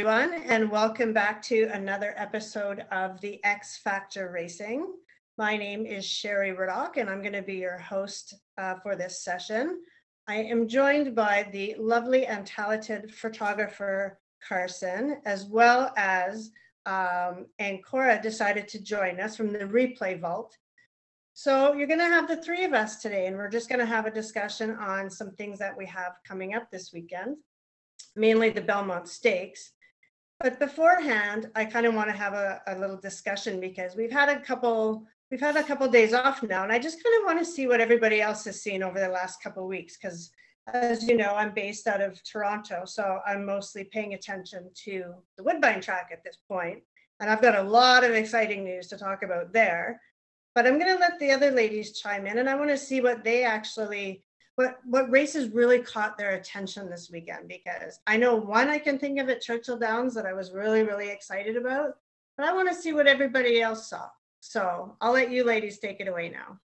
everyone, and welcome back to another episode of the X Factor Racing. My name is Sheri Rudock, and I'm going to be your host uh, for this session. I am joined by the lovely and talented photographer Carson, as well as um, Ancora decided to join us from the replay vault. So you're going to have the three of us today, and we're just going to have a discussion on some things that we have coming up this weekend, mainly the Belmont Stakes. But beforehand, I kind of want to have a, a little discussion because we've had a couple we've had a couple of days off now, and I just kind of want to see what everybody else has seen over the last couple of weeks because as you know, I'm based out of Toronto, so I'm mostly paying attention to the Woodbine track at this. And I've got a lot of exciting news to talk about there. But I'm going to let the other ladies chime in, and I want to see what they actually, what what races really caught their attention this weekend. Because I know one I can think of at Churchill Downs that I was really really excited about, but I want to see what everybody else saw. So I'll let you ladies take it away now.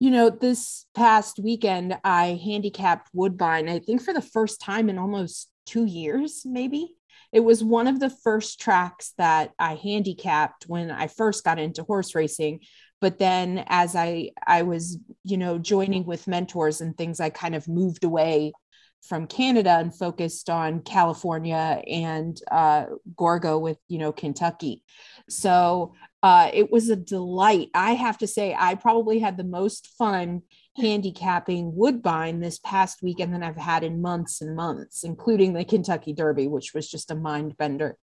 You know, this past weekend, I handicapped Woodbine, I think for the first time in almost two years, maybe. It was one of the first tracks that I handicapped when I first got into horse racing. But then as I I was, you know, joining with mentors and things, I kind of moved away from Canada and focused on California and uh, Gorgo with, you know, Kentucky. So uh, it was a delight. I have to say, I probably had the most fun handicapping Woodbine this past weekend than I've had in months and months, including the Kentucky Derby, which was just a mind bender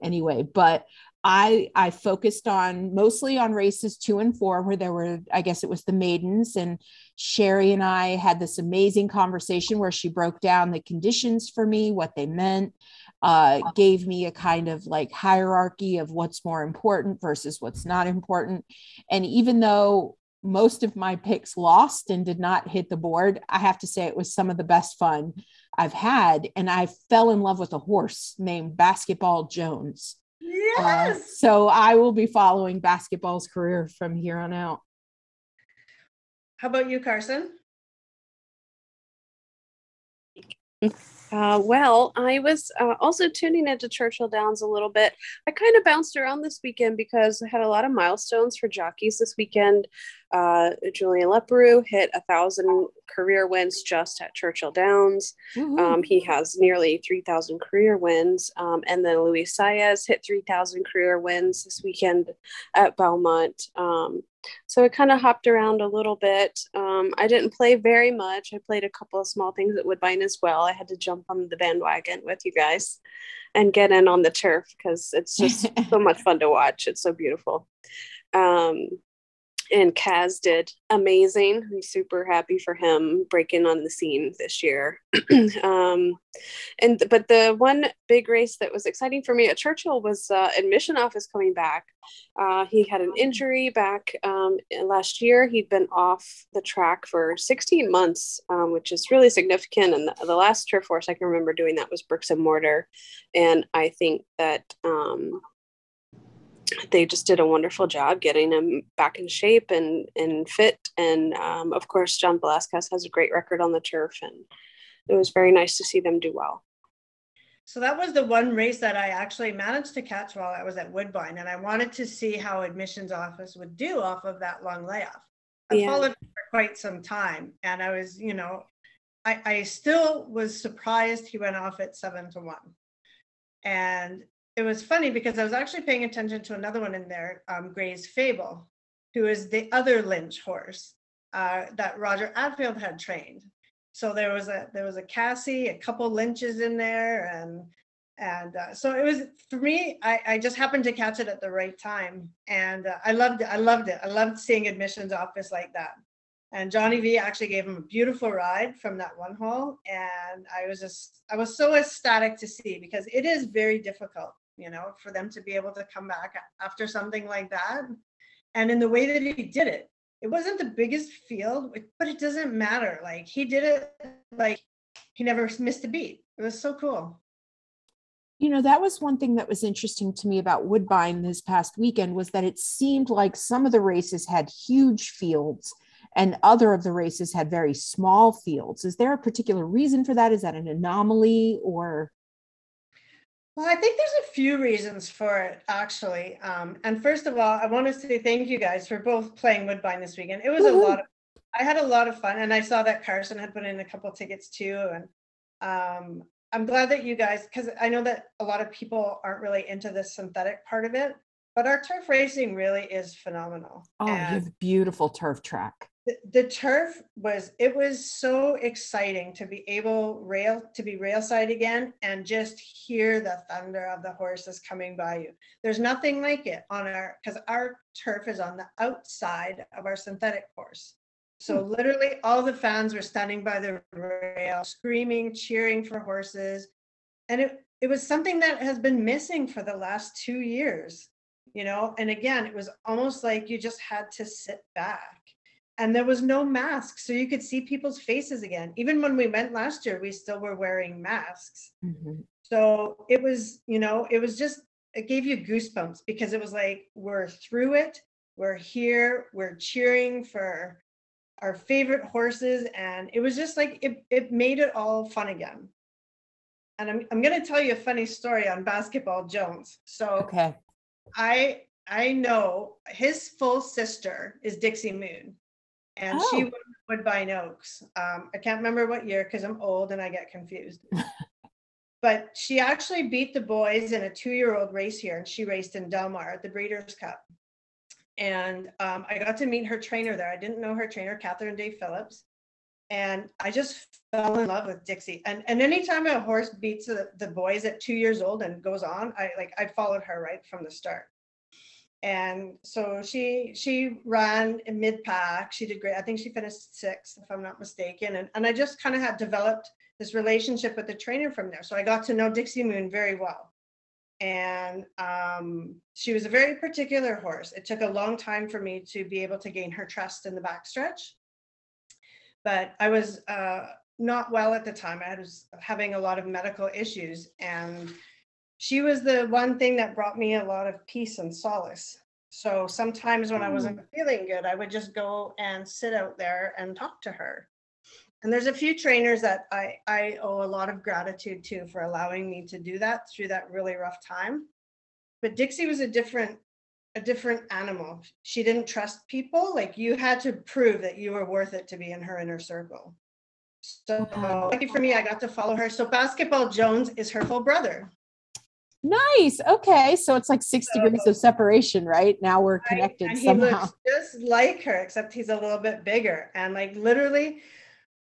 anyway. But I I focused on mostly on races two and four, where there were, I guess it was the maidens, and Sheri and I had this amazing conversation where she broke down the conditions for me, what they meant, uh, gave me a kind of like hierarchy of what's more important versus what's not important. And even though most of my picks lost and did not hit the board, I have to say it was some of the best fun I've had. And I fell in love with a horse named Basketball Jones. Uh, yes. Uh, so I will be following basketball's career from here on out. How about you, Carson? Uh, well, I was uh, also tuning into Churchill Downs a little bit. I kind of bounced around this weekend because I had a lot of milestones for jockeys this weekend. Uh, Julien Leparoux hit a thousand career wins just at Churchill Downs. Mm-hmm. Um, he has nearly 3,000 career wins. Um, and then Luis Saez hit 3,000 career wins this weekend at Belmont. Um, so I kind of hopped around a little bit. Um, I didn't play very much. I played a couple of small things at Woodbine as well. I had to jump on the bandwagon with you guys and get in on the turf because it's just so much fun to watch. It's so beautiful. Um, and Kaz did amazing. I'm super happy for him breaking on the scene this year. um, and but the one big race that was exciting for me at Churchill was uh, admission office coming back. Uh, he had an injury back um, last year. He'd been off the track for 16 months, um, which is really significant. And the, the, last turf horse I can remember doing that was Bricks and Mortar, and I think that um, they just did a wonderful job getting him back in shape and and fit. And um, of course, John Velazquez has a great record on the turf, and it was very nice to see them do well. So that was the one race that I actually managed to catch while I was at Woodbine, and I wanted to see how admissions office would do off of that long layoff. I yeah. followed for quite some time, and I was, you know, I, I still was surprised he went off at seven to one. And it was funny because I was actually paying attention to another one in there, um, Gray's Fable, who is the other Lynch horse uh, that Roger Attfield had trained. So there was a there was a Casse, a couple Lynches in there, and and uh, so it was for me. I, I just happened to catch it at the right time, and uh, I loved it. I loved it. I loved seeing admissions office like that. And Johnny V actually gave him a beautiful ride from that one hole, and I was just I was so ecstatic to see because it is very difficult you know, for them to be able to come back after something like that. And in the way that he did it, it wasn't the biggest field, but it doesn't matter. Like he did it like he never missed a beat. It was so cool. You know, that was one thing that was interesting to me about Woodbine this past weekend was that it seemed like some of the races had huge fields and other of the races had very small fields. Is there a particular reason for that? Is that an anomaly or? Well, I think there's a few reasons for it, actually. Um, and first of all, I want to say thank you guys for both playing Woodbine this weekend. It was Woo-hoo. a lot of, I had a lot of fun, and I saw that Carson had put in a couple tickets too. And um, I'm glad that you guys, because I know that a lot of people aren't really into the synthetic part of it, but our turf racing really is phenomenal. Oh, you have a beautiful turf track. The, the turf was it was so exciting to be able rail to be rail side again and just hear the thunder of the horses coming by you. There's nothing like it on our because our turf is on the outside of our synthetic course. So hmm. literally all the fans were standing by the rail screaming cheering for horses. And it, it was something that has been missing for the last two years you know? And again it was almost like you just had to sit back and there was no mask so you could see people's faces again. Even when we went last year we still were wearing masks. Mhm. so it was you know it was just it gave you goosebumps because it was like we're through it. We're here. We're cheering for our favorite horses. And it was just like it, it made it all fun again. And i'm, I'm going to tell you a funny story on basketball jones. So Okay. I I know his full sister is Dixie Moon, and she Oh. won Woodbine Oaks. Um, I can't remember what year because I'm old and I get confused. but she actually beat the boys in a two-year-old race here, and she raced in Delmar at the Breeders' Cup. And um, I got to meet her trainer there. I didn't know her trainer, Catherine Day Phillips. And I just fell in love with Dixie. And and anytime a horse beats the, the boys at two years old and goes on, I like I followed her right from the start. And so she she ran in mid pack. She did great. I think she finished sixth, if I'm not mistaken. And and I just kind of had developed this relationship with the trainer from there. So I got to know Dixie Moon very well. And um, she was a very particular horse. It took a long time for me to be able to gain her trust in the backstretch but I was uh, not well at the time. I was having a lot of medical issues, and she was the one thing that brought me a lot of peace and solace. So sometimes when I mm. wasn't feeling good, I would just go and sit out there and talk to her. And there's a few trainers that I, I owe a lot of gratitude to for allowing me to do that through that really rough time. But Dixie was a different a different animal. She didn't trust people. Like you had to prove that you were worth it to be in her inner circle. So mm-hmm. lucky for me, I got to follow her. So Basketball Jones is her full brother. Nice. Okay. So it's like six So- degrees of separation, right? Now we're right? connected and he somehow. looks just like her, except he's a little bit bigger. And like literally,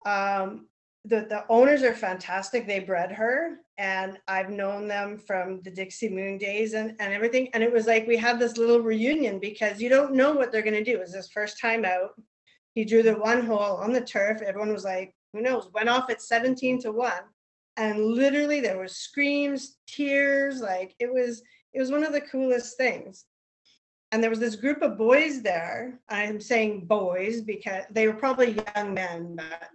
um, the the owners are fantastic. They bred her, and I've known them from the Dixie Moon days and and everything. And it was like we had this little reunion because you don't know what they're gonna do. It was his first time out. He drew the one hole on the turf. Everyone was like, who knows? Went off at 17 to 1. And literally there was screams, tears, like it was it was one of the coolest things and there was this group of boys there. I'm saying boys because they were probably young men, but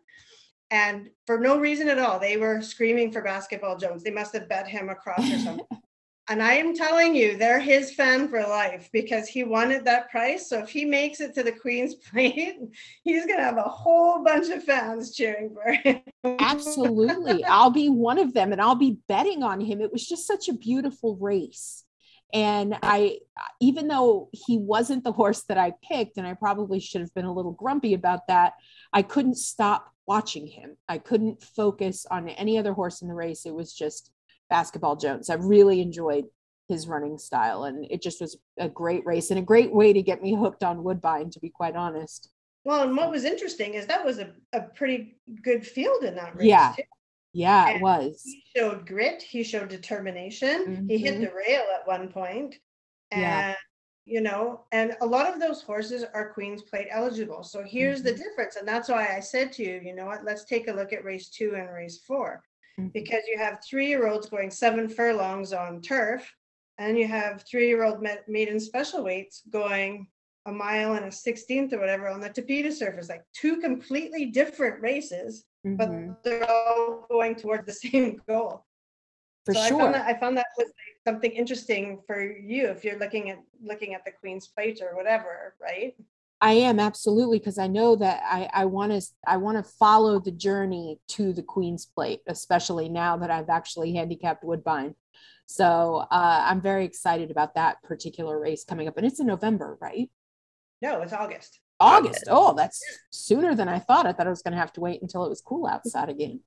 and for no reason at all, they were screaming for Basketball Jones. They must have bet him across or something. and I am telling you, they're his fan for life because he wanted that price. So if he makes it to the Queen's Plate, he's gonna have a whole bunch of fans cheering for him. Absolutely. I'll be one of them and I'll be betting on him. It was just such a beautiful race. And I, even though he wasn't the horse that I picked, and I probably should have been a little grumpy about that, I couldn't stop watching him. I couldn't focus on any other horse in the race. It was just Basketball Jones. I really enjoyed his running style, and it just was a great race and a great way to get me hooked on Woodbine, to be quite honest. Well, and what was interesting is that was a, a pretty good field in that race. Yeah. too. Yeah, it was. he showed grit he showed determination he hit Mhm. the rail at one point and Yeah. you know and a lot of those horses are queen's plate eligible so here's the Mhm. difference and that's why i said to you you know what let's take a look at race two and race 4 Mhm. Because you have three year olds going seven furlongs on turf and you have three year old maiden special weights going a mile and a 16th or whatever on the tapeta surface like two completely different races but Mhm. they're all going toward the same goal. For so I sure. found that I found that was like something interesting for you if you're looking at looking at the Queen's Plate or whatever, right? I am absolutely because I know that I I want to I want to follow the journey to the Queen's Plate, especially now that I've actually handicapped Woodbine. So uh, I'm very excited about that particular race coming up. And it's in November, right? No, it's August. August. Oh, that's sooner than I thought. I thought I was going to have to wait until it was cool outside again.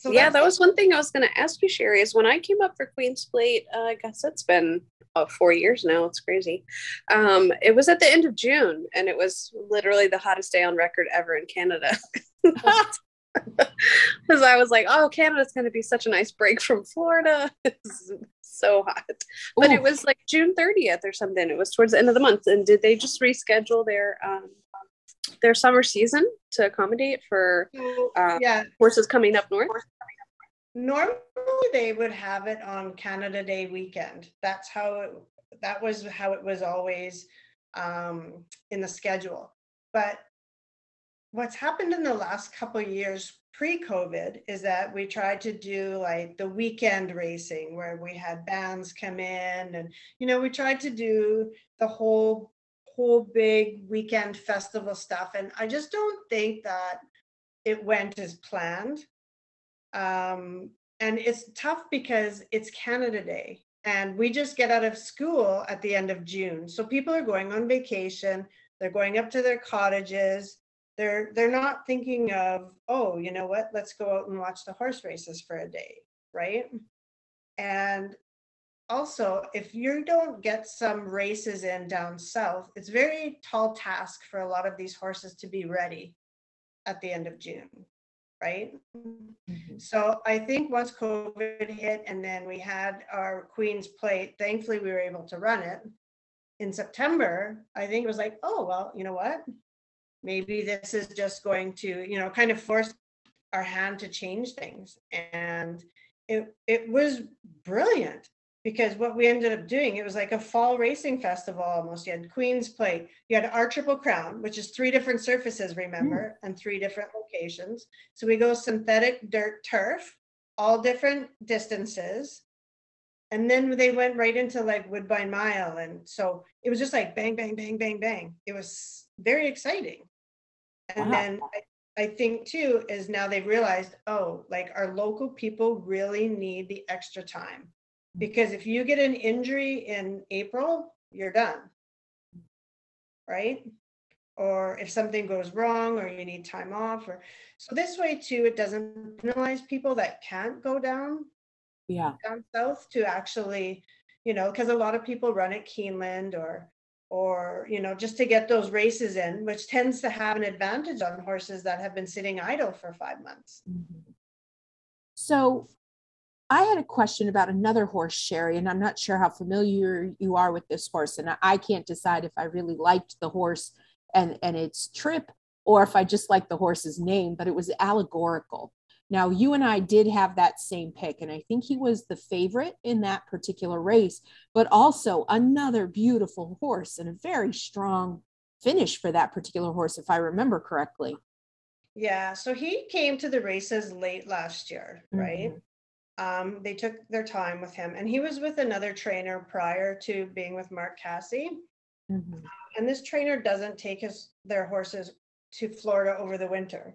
So yeah, that was one thing I was going to ask you, Sheri. Is when I came up for Queen's Plate, uh, I guess it's been uh, four years now. It's crazy. Um, it was at the end of June, and it was literally the hottest day on record ever in Canada. Because I was like, oh, Canada's going to be such a nice break from Florida. It's so hot. But Ooh. it was like June 30th or something. It was towards the end of the month. And did they just reschedule their um, their summer season to accommodate for uh, yeah. horses coming up north? Normally they would have it on Canada Day weekend. That's how it that was how it was always um, in the schedule. But what's happened in the last couple years pre-COVID is that we tried to do like the weekend racing where we had bands come in and you know we tried to do the whole whole big weekend festival stuff and I just don't think that it went as planned. Um, and it's tough because it's Canada Day and we just get out of school at the end of June. So people are going on vacation, they're going up to their cottages they're they're not thinking of oh you know what let's go out and watch the horse races for a day right and also if you don't get some races in down south it's very tall task for a lot of these horses to be ready at the end of june right? Mm-hmm. so i think once covid hit and then we had our queen's plate thankfully we were able to run it in september i think it was like oh well you know what? Maybe this is just going to you know kind of force our hand to change things. And it it was brilliant because what we ended up doing it was like a fall racing festival almost. You had queen's plate you had our triple crown which is three different surfaces remember mm. and three different locations. So we go synthetic dirt turf all different distances. And then they went right into like woodbine mile and so it was just like bang bang bang bang bang. It was very exciting. And then I, I think too is now they've realized, oh, like our local people really need the extra time. Because if you get an injury in April, you're done. Right? Or if something goes wrong or you need time off or so this way too, it doesn't penalize people that can't go down yeah down south to actually, you know, because a lot of people run at Keeneland or or you know just to get those races in which tends to have an advantage on horses that have been sitting idle for five months mm-hmm. so i had a question about another horse sheri and i'm not sure how familiar you are with this horse and i can't decide if i really liked the horse and and its trip or if i just liked the horse's name but it was allegorical now, you and I did have that same pick, and I think he was the favorite in that particular race, but also another beautiful horse and a very strong finish for that particular horse, if I remember correctly. Yeah, so he came to the races late last year, right? Mm-hmm. Um, they took their time with him, and he was with another trainer prior to being with Mark Casse. Mm-hmm. And this trainer doesn't take his their horses to Florida over the winter.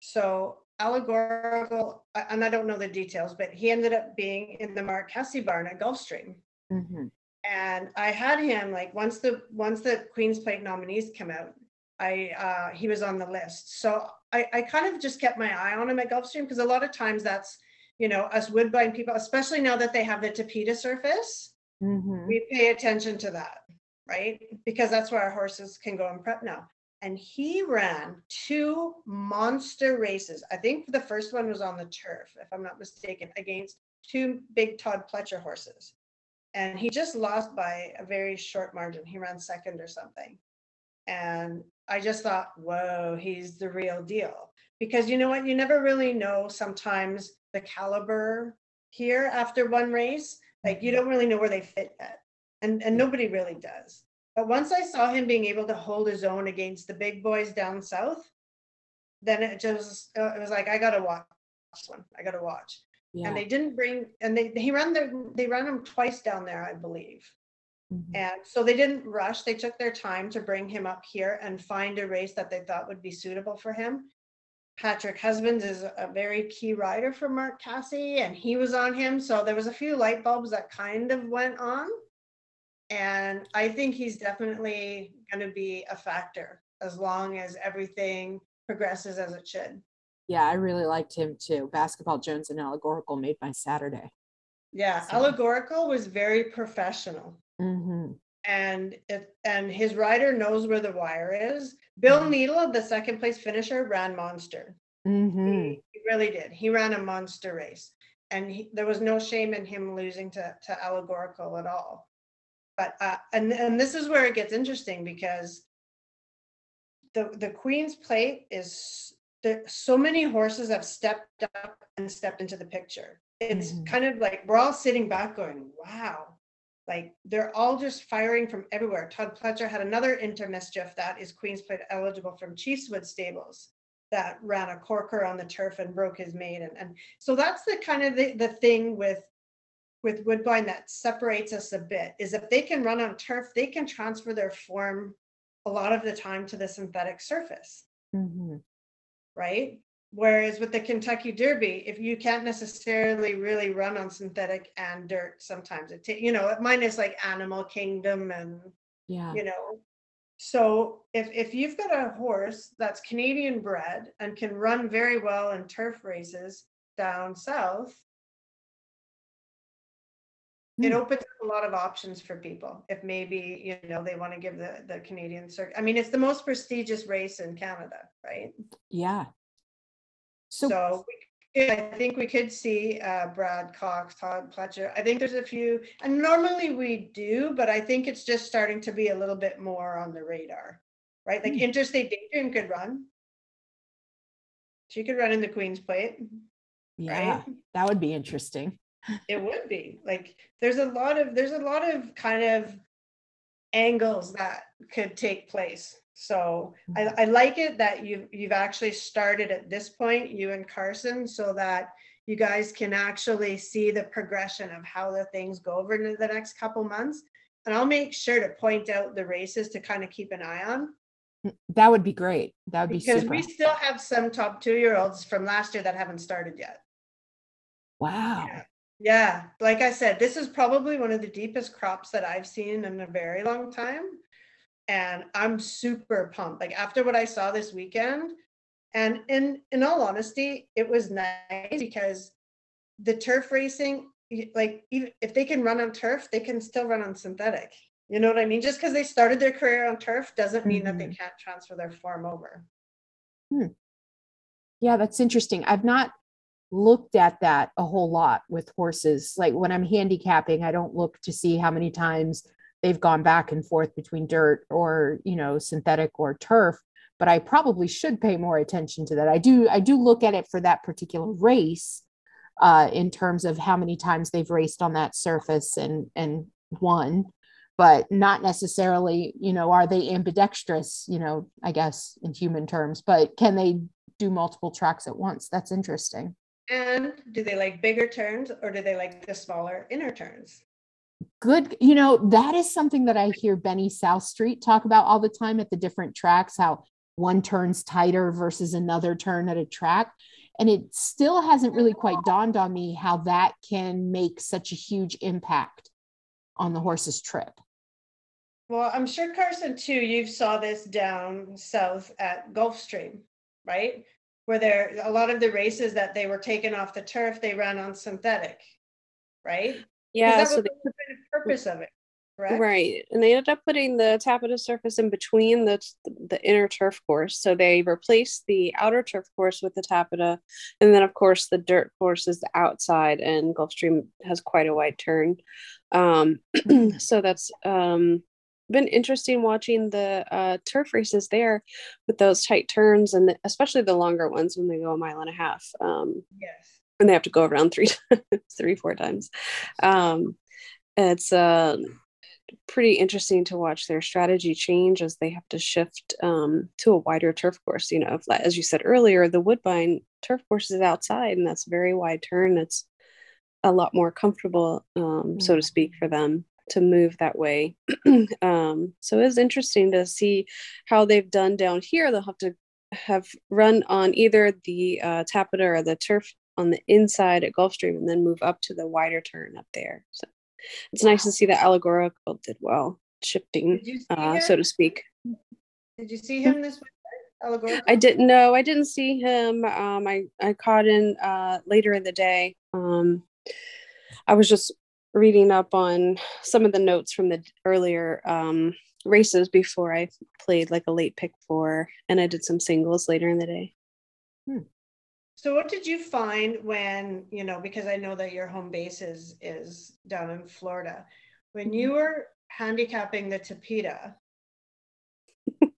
So allegorical, and I don't know the details, but he ended up being in the Mark Casse barn at Gulfstream. Mm-hmm. And I had him like once the once the Queen's Plate nominees come out, I uh, he was on the list. So I, I kind of just kept my eye on him at Gulfstream because a lot of times that's you know us woodbine people, especially now that they have the Tapeta surface, mm-hmm. we pay attention to that, right? Because that's where our horses can go and prep now and he ran two monster races. I think the first one was on the turf, if I'm not mistaken, against two big Todd Pletcher horses. And he just lost by a very short margin. He ran second or something. And I just thought, whoa, he's the real deal. Because you know what? You never really know sometimes the caliber here after one race. Like you mm-hmm. don't really know where they fit yet. And, and nobody really does. But once I saw him being able to hold his own against the big boys down south, then it just uh, it was like I gotta watch this one. I gotta watch. Yeah. And they didn't bring and they he ran their they ran him twice down there, I believe. Mm-hmm. And so they didn't rush. They took their time to bring him up here and find a race that they thought would be suitable for him. Patrick Husbands is a very key rider for Mark Casse, and he was on him. So there was a few light bulbs that kind of went on. And I think he's definitely going to be a factor as long as everything progresses as it should. Yeah, I really liked him too. Basketball Jones and Allegorical made my Saturday. Yeah, so. Allegorical was very professional. Mm-hmm. And it, and his rider knows where the wire is. Bill. Needle, the second place finisher, ran monster. Mm-hmm. He, he, really did. He ran a monster race, and he, there was no shame in him losing to to Allegorical at all. But uh, and and this is where it gets interesting because the the Queen's Plate is there. So many horses have stepped up and stepped into the picture. It's mm-hmm. kind of like we're all sitting back going, "Wow." Like they're all just firing from everywhere. Todd Pletcher had another Into Mischief that is Queen's Plate eligible from Chiefswood Stables that ran a corker on the turf and broke his maiden. And so that's the kind of the, the thing with with Woodbine that separates us a bit is if they can run on turf, they can transfer their form a lot of the time to the synthetic surface. Mm-hmm. Right. Whereas with the Kentucky Derby, if you can't necessarily really run on synthetic and dirt, sometimes it, takes, you know, minus like Animal Kingdom and, yeah, you know. So if if you've got a horse that's Canadian bred and can run very well in turf races down south, it hmm. opens up a lot of options for people if maybe you know they want to give the the canadian circuit i mean it's the most prestigious race in canada right yeah so, so we, i think we could see uh, brad cox todd pletcher. I think there's a few and normally we do but i think it's just starting to be a little bit more on the radar right? Like mm-hmm. interstate daydream could run. She could run in the queen's plate yeah right? that would be interesting. It would be. Like there's a lot of there's a lot of kind of angles that could take place so I, mm-hmm. I like it that you've you've actually started at this point you and carson so that you guys can actually see the progression of how the things go over into the next couple months and i'll make sure to point out the races to kind of keep an eye on mm, that would be great that would be super. because super. we still have some top two year olds from last year that haven't started yet wow yeah. Yeah, like I said, this is probably one of the deepest crops that I've seen in a very long time. And I'm super pumped. Like after what I saw this weekend, and in in all honesty, it was nice because the turf racing, like even if they can run on turf, they can still run on synthetic. You know what I mean? Just because they started their career on turf doesn't mean mm-hmm. that they mm-hmm. can't transfer their form over. Hmm. Yeah, that's interesting. I've not looked at that a whole lot with horses. Like when I'm handicapping, I don't look to see how many times they've gone back and forth between dirt or, you know, synthetic or turf, but I probably should pay more attention to that. I do I do look at it for that particular race uh in terms of how many times they've raced on that surface and and won but not necessarily, you know, are they ambidextrous, you know, I guess in human terms, but can they do multiple tracks at once? That's interesting. And do they like bigger turns or do they like the smaller inner turns? Good. You know, that is something that I hear Benny South Street talk about all the time at the different tracks, how one turns tighter versus another turn at a track. And it still hasn't really quite dawned on me how that can make such a huge impact on the horse's trip. Well, I'm sure Carson too, You've saw this down south at Gulfstream, right? where there a lot of the races that they were taken off the turf, they ran on synthetic, right? Yeah, that so was the purpose of it. Correct? Right, and they ended up putting the tapeta surface in between the the inner turf course. So they replaced the outer turf course with the tapeta, and then of course the dirt course is the outside, and Gulfstream has quite a wide turn. Um, so that's um, been interesting watching the uh, turf races there with those tight turns and the, especially the longer ones when they go a mile and a half. Um, yes. And they have to go around three, three, four times. Um, it's uh, pretty interesting to watch their strategy change as they have to shift um, to a wider turf course. You know, if, as you said earlier, the Woodbine turf course is outside and that's a very wide turn. It's a lot more comfortable, um, so to speak, for them to move that way. um, so it's interesting to see how they've done down here. They'll have to have run on either the uh, or the turf on the inside at Gulfstream and then move up to the wider turn up there. So it's nice to see that allegorical did well, shifting, uh, so to speak. Did you see him this week? I didn't know. I didn't see him. Um, I I caught in uh, later in the day. Um, I was just reading up on some of the notes from the earlier um, races before I played like a late pick four, and I did some singles later in the day. Hmm. So what did you find when, you know, because I know that your home base is is down in Florida. When mm-hmm. you were handicapping the okay.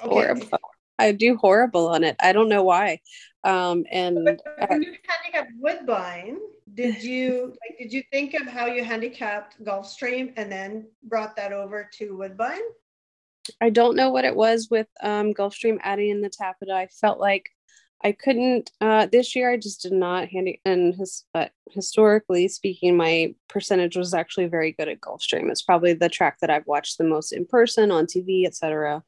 Horrible. I do horrible on it. I don't know why. Um and when you handicapped Woodbine, did you like did you think of how you handicapped Gulfstream and then brought that over to Woodbine? I don't know what it was with um Gulfstream adding in the tapeta. I felt like I couldn't uh, this year. I just did not handy and his but historically speaking, my percentage was actually very good at Gulfstream. It's probably the track that I've watched the most in person on TV, etc.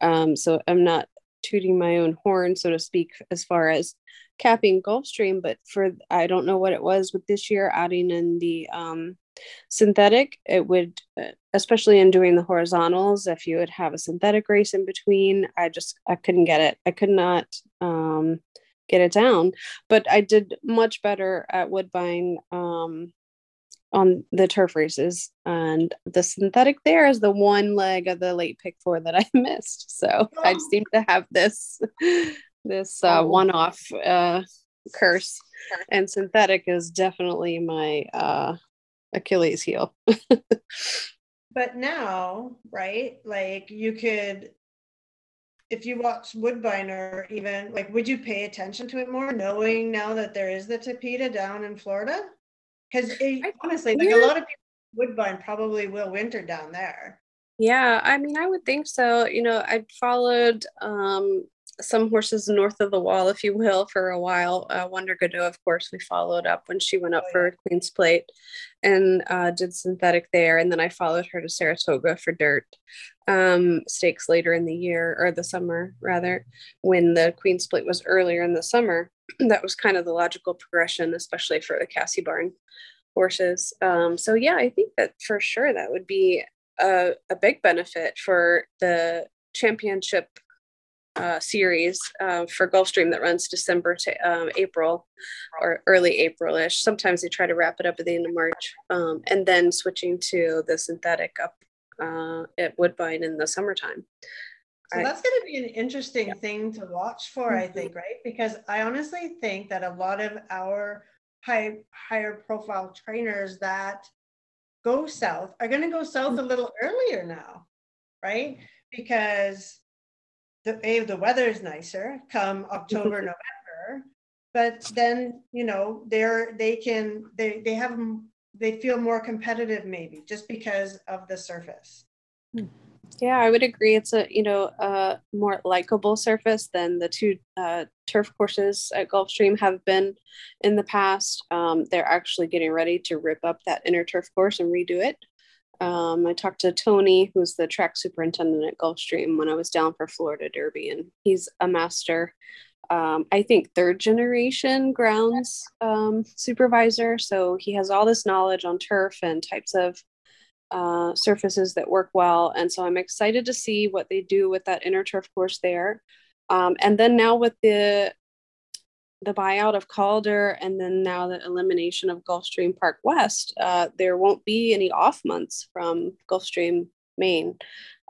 Um, so I'm not tooting my own horn, so to speak, as far as capping Gulfstream. But for I don't know what it was with this year adding in the um, synthetic it would uh, especially in doing the horizontals if you would have a synthetic race in between i just i couldn't get it. I could not um, get it down. But i did much better at woodbine um, on the turf races and the synthetic there is the one leg of the late pick four that i missed. So i seem to have this this uh, oh. one-off uh, curse. And synthetic is definitely my uh, Achilles heel. but now, right? Like you could if you watch Woodbine or even like would you pay attention to it more knowing now that there is the tapeta down in Florida? Because honestly, like yeah. a lot of people Woodbine probably will winter down there. Yeah, I mean, I would think so. You know, I followed um, some horses north of the wall, if you will, for a while. Uh, Wonder Gadot, of course, we followed up when she went up oh, for Queen's Plate and uh, did synthetic there. And then I followed her to Saratoga for dirt um, stakes later in the year or the summer, rather, when the Queen's Plate was earlier in the summer. that was kind of the logical progression, especially for the Casse Barn horses. Um, so, yeah, I think that for sure that would be a, a big benefit for the championship uh, series uh, for Gulfstream that runs December to um, April or early April-ish. Sometimes they try to wrap it up at the end of March, um, and then switching to the synthetic up uh, at Woodbine in the summertime. So I, that's going to be an interesting yeah. thing to watch for, mm-hmm. I think, right? Because I honestly think that a lot of our high higher profile trainers that go south are going to go south a little earlier now, right? Because the a the weather is nicer come October November, but then you know they're they can they they have they feel more competitive maybe just because of the surface. Yeah, I would agree. It's a you know a more likable surface than the two uh, turf courses at Gulfstream have been in the past. Um, they're actually getting ready to rip up that inner turf course and redo it. Um, I talked to Tony, who's the track superintendent at Gulfstream, when I was down for Florida Derby, and he's a master. Um, I think third generation grounds um, supervisor. So he has all this knowledge on turf and types of uh, surfaces that work well. And so I'm excited to see what they do with that inner turf course there. Um, and then now with the the buyout of Calder and then now the elimination of Gulfstream Park West, uh, there won't be any off months from Gulfstream main.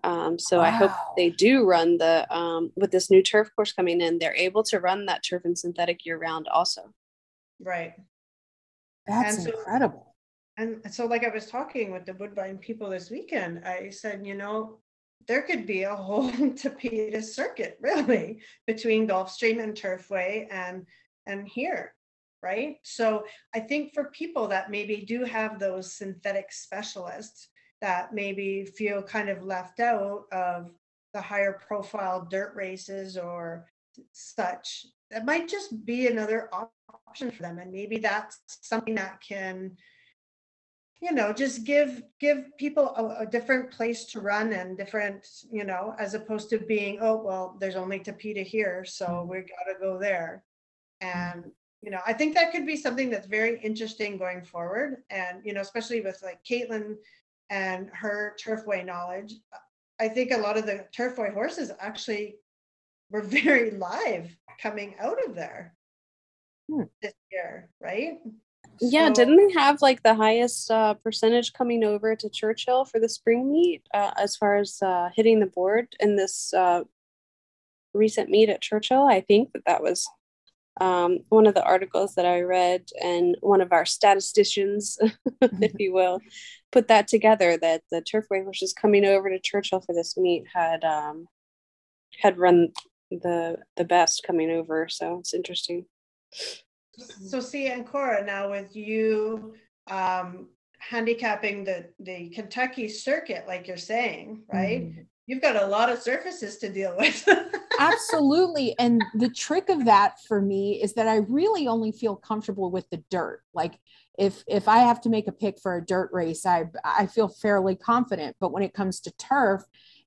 Um, so wow. I hope they do run the um, with this new turf course coming in, they're able to run that turf and synthetic year round also. Right. That's and incredible. So, and so, like I was talking with the Woodbine people this weekend, I said, you know, there could be a whole Tapeta circuit really between Gulfstream and Turfway and and here right? So i think for people that maybe do have those synthetic specialists that maybe feel kind of left out of the higher profile dirt races or such that might just be another option for them. And maybe that's something that can you know, just give give people a, a different place to run and different, you know, as opposed to being, oh well, there's only tapeta here, so mm. we got to go there. And you know, I think that could be something that's very interesting going forward. And you know, especially with like Caitlin and her turfway knowledge, I think a lot of the turfway horses actually were very live coming out of there Hmm. this year, right? Yeah, So- didn't they have like the highest uh, percentage coming over to Churchill for the spring meet uh, as far as uh, hitting the board in this uh, recent meet at Churchill? I think that that was um, one of the articles that I read, and one of our statisticians, if you will, put that together that the turfway horses coming over to Churchill for this meet had um, had run the the best coming over. So it's interesting. So see, Ancora, now with you um handicapping the the Kentucky circuit, like you're saying, right? Mhm. You've got a lot of surfaces to deal with. Absolutely. And the trick of that for me is that I really only feel comfortable with the dirt. Like if if I have to make a pick for a dirt race, I I feel fairly confident. But when it comes to turf,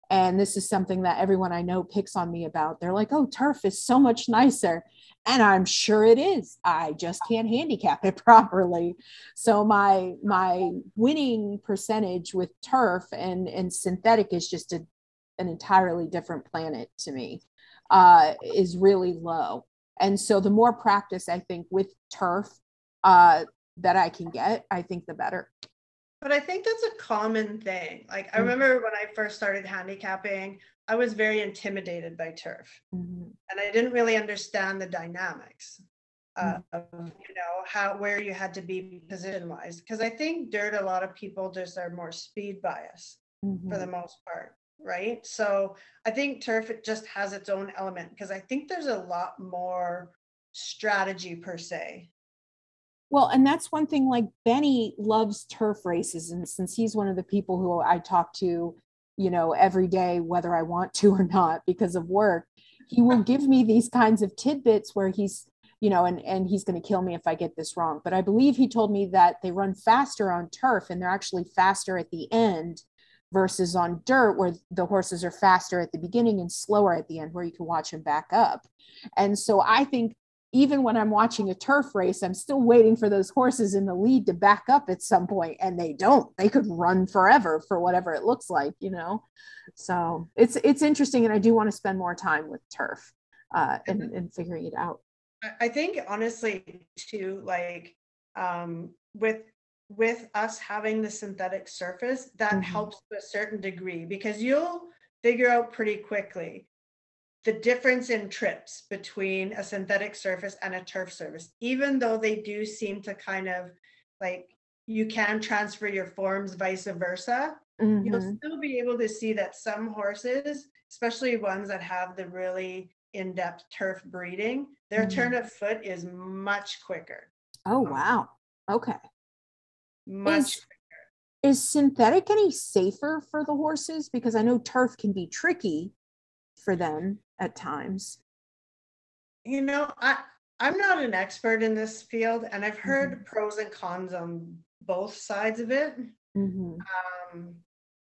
and this is something that everyone I know picks on me about, they're like, "Oh, turf is so much nicer." And I'm sure it is. I just can't handicap it properly. So my my winning percentage with turf and and synthetic is just a an entirely different planet to me uh, is really low. And so the more practice I think with turf uh, that I can get, I think the better. But I think that's a common thing. Like I Mm. remember when I first started handicapping, I was very intimidated by turf. Mhm. and I didn't really understand the dynamics uh, of you know how where you had to be position wise because I think dirt a lot of people just are more speed bias for the Mhm. most part right so I think turf it just has its own element because I think there's a lot more strategy per se Well, and that's one thing like Benny loves turf races. And since he's one of the people who I talk to, you know, every day, whether I want to or not because of work, he will give me these kinds of tidbits where he's, you know, and, and he's going to kill me if I get this wrong. But I believe he told me that they run faster on turf and they're actually faster at the end versus on dirt where the horses are faster at the beginning and slower at the end where you can watch them back up. And so I think even when I'm watching a turf race, I'm still waiting for those horses in the lead to back up at some point, and they don't. They could run forever for whatever it looks like, you know. So it's it's interesting, and I do want to spend more time with turf uh, and, and figuring it out. I- I think honestly too, like um, with with us having the synthetic surface, that Mhm. helps to a certain degree because you'll figure out pretty quickly the difference in trips between a synthetic surface and a turf surface, even though they do seem to kind of like you can transfer your forms vice versa you'll Mhm. still be able to see that some horses, especially ones that have the really in-depth turf breeding, their Mhm. turn of foot is much quicker. Oh wow. Okay. Much Is is synthetic any safer for the horses? Because I know turf can be tricky for them at times. you know, I I'm not an expert in this field and I've heard pros and cons on both sides of it. Mhm. Um,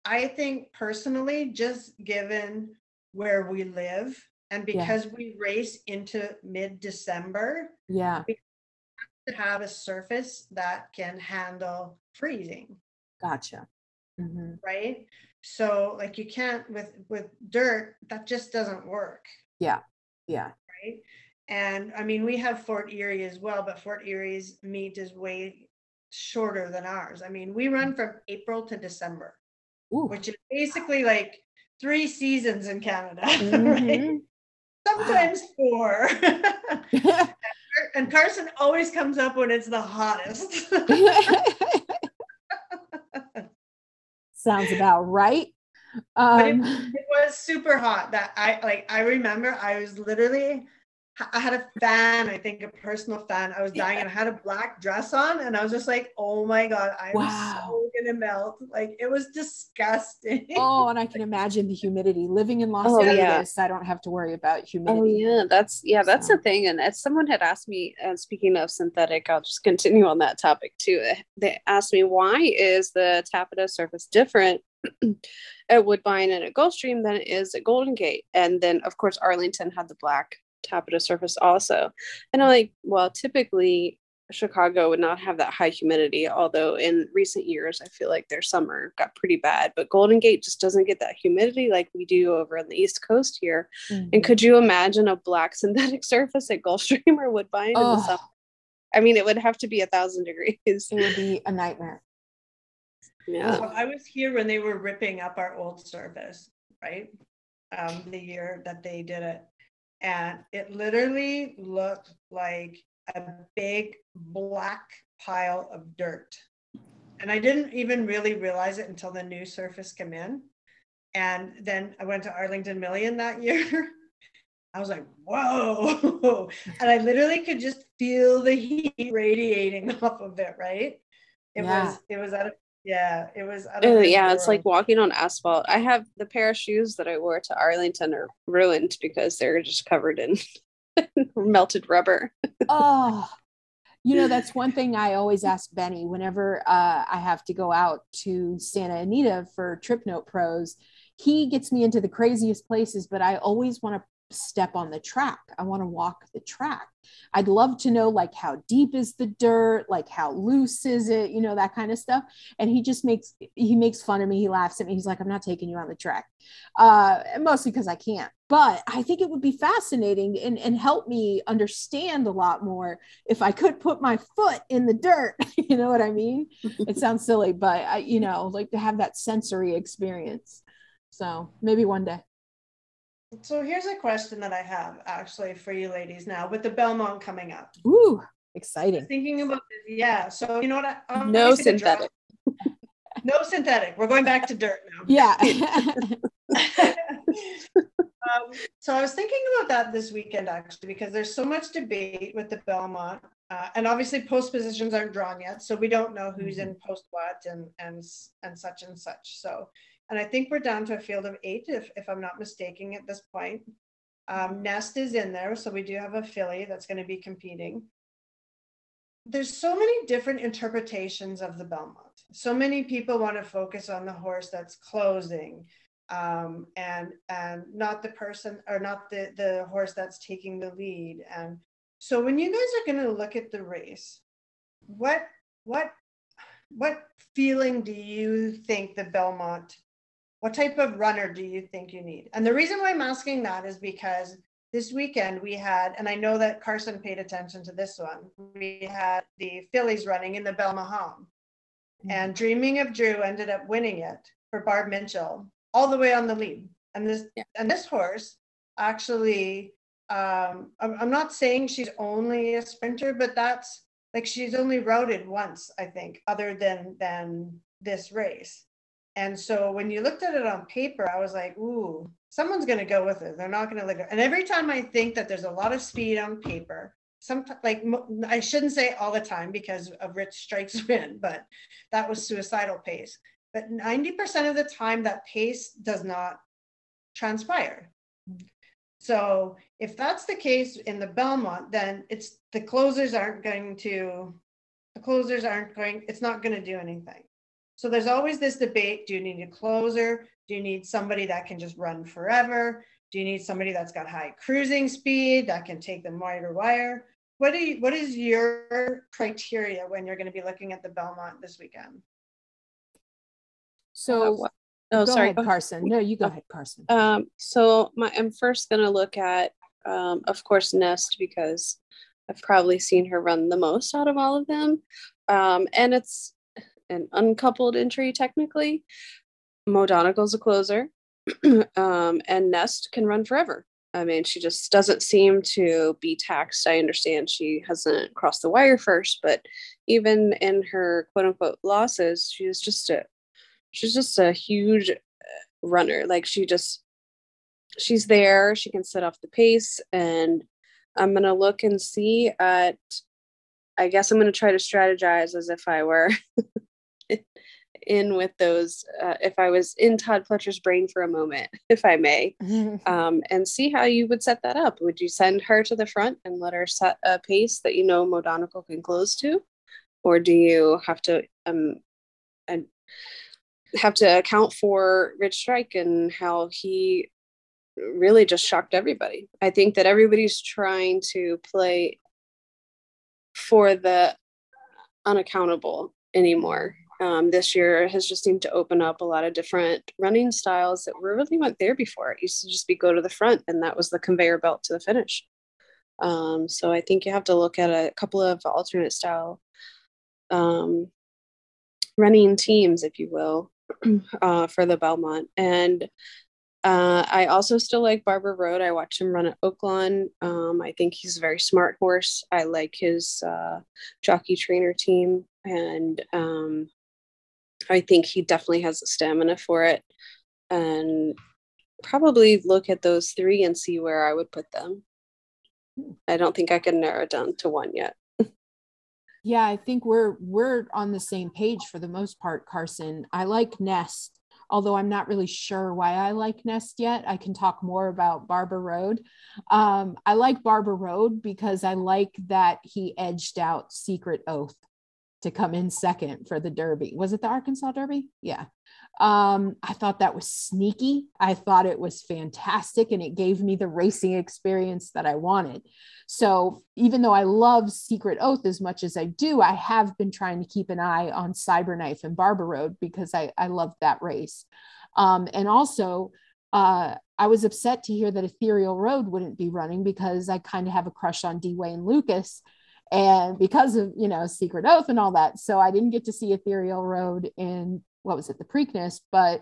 I think personally, just given where we live and Yeah. because we race into mid-December, Yeah. To have a surface that can handle freezing. Gotcha. Mhm. right so like you can't with with dirt that just doesn't work Yeah. Yeah. Right and i mean we have fort erie as well but fort erie's meet is way shorter than ours i mean we run from april to december Ooh. which is basically like three seasons in canada right Mhm. sometimes four and carson always comes up when it's the hottest Sounds about right. But it- Um, it was super hot that I like I remember I was literally I had a fan, I think a personal fan. I was dying and I had a black dress on and I was just like, oh my God, I'm wow. so gonna melt. Like it was disgusting. Oh, and I can imagine the humidity. Living in Los oh, Angeles, yeah. I don't have to worry about humidity. Oh yeah, that's yeah, that's so. the thing. And as someone had asked me, uh, speaking of synthetic, I'll just continue on that topic too. They asked me why is the tapeta surface different at Woodbine and at Gulfstream than it is at Golden Gate. And then of course Arlington had the black tapeta surface also. And I'm like, well, typically Chicago would not have that high humidity, although in recent years I feel like their summer got pretty bad. But Golden Gate just doesn't get that humidity like we do over on the East Coast here. Mm-hmm. And could you imagine a black synthetic surface at Gulfstream or Woodbine oh. in the summer? I mean, it would have to be a thousand degrees. It would be a nightmare. Yeah. Well, I was here when they were ripping up our old surface, right? Um, the year that they did it and it literally looked like a big black pile of dirt. And I didn't even really realize it until the new surface came in. And then I went to Arlington Million that year. I was like, whoa. And I literally could just feel the heat radiating off of it, right? It yeah. was it was at a yeah, it was. Uh, yeah, it's like walking on asphalt. I have the pair of shoes that I wore to Arlington are ruined because they're just covered in melted rubber. oh, you know that's one thing I always ask Benny whenever uh, I have to go out to Santa Anita for Trip Note Pros. He gets me into the craziest places, but I always want to step on the track. I want to walk the track. I'd love to know like how deep is the dirt, like how loose is it, you know, that kind of stuff. And he just makes he makes fun of me. He laughs at me. He's like, I'm not taking you on the track. Uh, mostly because I can't. But I think it would be fascinating and, and help me understand a lot more if I could put my foot in the dirt. you know what I mean? it sounds silly, but I, you know, like to have that sensory experience. So maybe one day. So here's a question that I have actually for you ladies now with the Belmont coming up. Ooh, exciting. Thinking about this, yeah. So you know what? I, no synthetic. no synthetic. We're going back to dirt now. Yeah. um, so I was thinking about that this weekend actually because there's so much debate with the Belmont, uh, and obviously post positions aren't drawn yet, so we don't know who's mm-hmm. in post what and and and such and such. So and I think we're down to a field of eight, if, if I'm not mistaken at this point. Um, Nest is in there, so we do have a filly that's going to be competing. There's so many different interpretations of the Belmont. So many people want to focus on the horse that's closing, um, and and not the person or not the the horse that's taking the lead. And so when you guys are going to look at the race, what what what feeling do you think the Belmont what type of runner do you think you need? And the reason why I'm asking that is because this weekend we had, and I know that Carson paid attention to this one, we had the fillies running in the Belmaham. Mm-hmm. And Dreaming of Drew ended up winning it for Barb Mitchell all the way on the lead. And this yeah. and this horse actually um, I'm, I'm not saying she's only a sprinter, but that's like she's only routed once, I think, other than than this race. And so when you looked at it on paper, I was like, ooh, someone's going to go with it. They're not going to look. And every time I think that there's a lot of speed on paper, some like I shouldn't say all the time because of Rich Strike's win, but that was suicidal pace. But 90% of the time, that pace does not transpire. So if that's the case in the Belmont, then it's the closers aren't going to, the closers aren't going, it's not going to do anything. So there's always this debate do you need a closer? Do you need somebody that can just run forever? Do you need somebody that's got high cruising speed that can take them wire to wire? What, do you, what is your criteria when you're going to be looking at the Belmont this weekend? So, oh, go sorry, ahead, Carson. No, you go ahead, Carson. Um, so my, I'm first going to look at, um, of course, Nest because I've probably seen her run the most out of all of them. Um, and it's an uncoupled entry technically. Mo Donegal's a closer, um, and Nest can run forever. I mean, she just doesn't seem to be taxed. I understand she hasn't crossed the wire first, but even in her quote unquote losses, she's just a she's just a huge uh, runner. Like she just she's there. She can set off the pace, and I'm going to look and see at, I guess I'm going to try to strategize as if I were in with those, uh, if I was in Todd Pletcher's brain for a moment, if I may, um, and see how you would set that up. Would you send her to the front and let her set a pace that you know Mo can close to? Or do you have to um, and have to account for Rich Strike and how he really just shocked everybody. I think that everybody's trying to play for the unaccountable anymore. Um, this year has just seemed to open up a lot of different running styles that really weren't there before. It used to just be go to the front, and that was the conveyor belt to the finish. Um, so I think you have to look at a couple of alternate style um, running teams, if you will, uh, for the Belmont. And uh, I also still like Barber Road. I watched him run at Oaklawn. Um, I think he's a very smart horse. I like his uh, jockey trainer team, and um, I think he definitely has the stamina for it. And probably look at those three and see where I would put them. I don't think I can narrow down to one yet. yeah, I think we're we're on the same page for the most part, Carson. I like Nest although I'm not really sure why I like Nest yet. I can talk more about Barber Road. Um, I like Barber Road because I like that he edged out Secret Oath to come in second for the Derby. Was it the Arkansas Derby? Yeah. Um, I thought that was sneaky. I thought it was fantastic and it gave me the racing experience that I wanted. So even though I love Secret Oath as much as I do, I have been trying to keep an eye on Cyberknife and Barber Road because I, I loved that race. Um, and also, uh, I was upset to hear that Ethereal Road wouldn't be running because I kind of have a crush on D. Wayne Lukas and because of you know secret oath and all that so i didn't get to see ethereal road in what was it the preakness but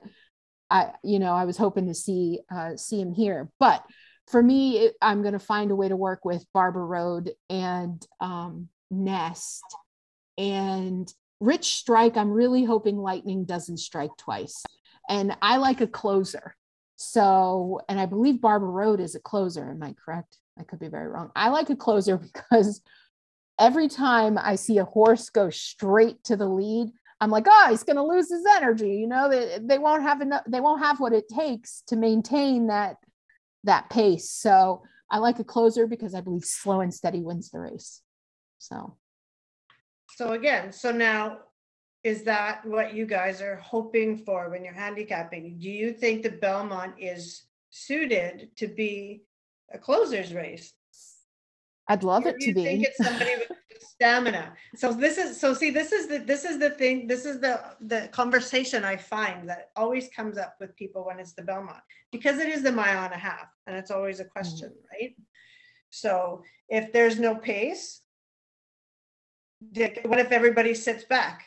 i you know i was hoping to see uh, see him here. But for me it, i'm going to find a way to work with barber road and um, nest. And rich strike i'm really hoping lightning doesn't strike twice. And i like a closer. So and i believe barber road is a closer. Am i correct? I could be very wrong. I like a closer because every time I see a horse go straight to the lead, I'm like, oh, he's going to lose his energy. You know, they, they won't have enough, they won't have what it takes to maintain that, that pace. So I like a closer because I believe slow and steady wins the race. So. So again, so now is that what you guys are hoping for when you're handicapping? Do you think the Belmont is suited to be a closer's race? I'd love it to be. Think it's somebody with stamina. So this is so see this is the this is the thing this is the the conversation I find that always comes up with people when it's the Belmont because it is the mile and a half and it's always a question, mm-hmm. right? So if there's no pace, what if everybody sits back?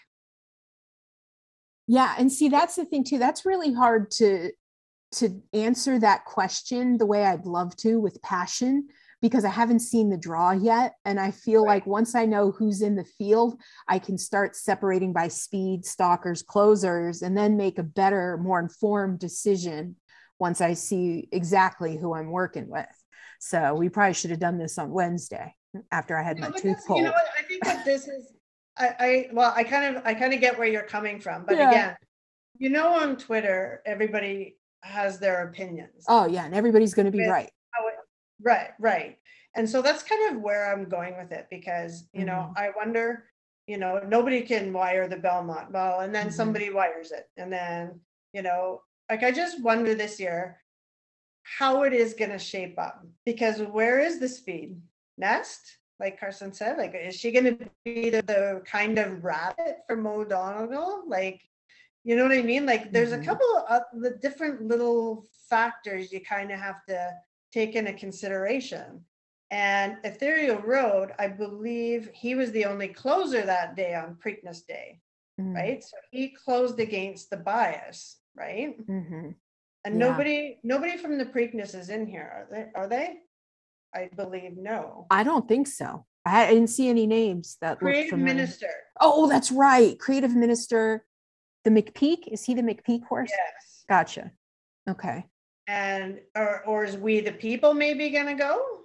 Yeah, and see that's the thing too. That's really hard to to answer that question the way I'd love to with passion because I haven't seen the draw yet. And I feel right. like once I know who's in the field, I can start separating by speed, stalkers, closers, and then make a better, more informed decision once I see exactly who I'm working with. So we probably should have done this on Wednesday after I had my tooth pulled. You know what? I think that this is I, I well, I kind of I kind of get where you're coming from, but yeah. again, you know, on Twitter, everybody has their opinions. Oh yeah, and everybody's going to be right. Right, right. And so that's kind of where I'm going with it because, you know, mm-hmm. I wonder, you know, nobody can wire the Belmont. Well, and then mm-hmm. somebody wires it. And then, you know, like I just wonder this year how it is going to shape up because where is the speed? Nest? Like Carson said, like, is she going to be the, the kind of rabbit for Mo Donegal? Like, you know what I mean? Like, there's mm-hmm. a couple of the different little factors you kind of have to take into consideration. And Ethereal Road, I believe he was the only closer that day on Preakness Day, mm-hmm. right? So he closed against the bias, right? Mm-hmm. And yeah. nobody, nobody from the Preakness is in here, are they? Are they? I believe no. I don't think so. I didn't see any names that creative minister. Oh, that's right, creative minister. The McPeek is he the McPeek horse? Yes. Gotcha. Okay and or or is we the people maybe gonna go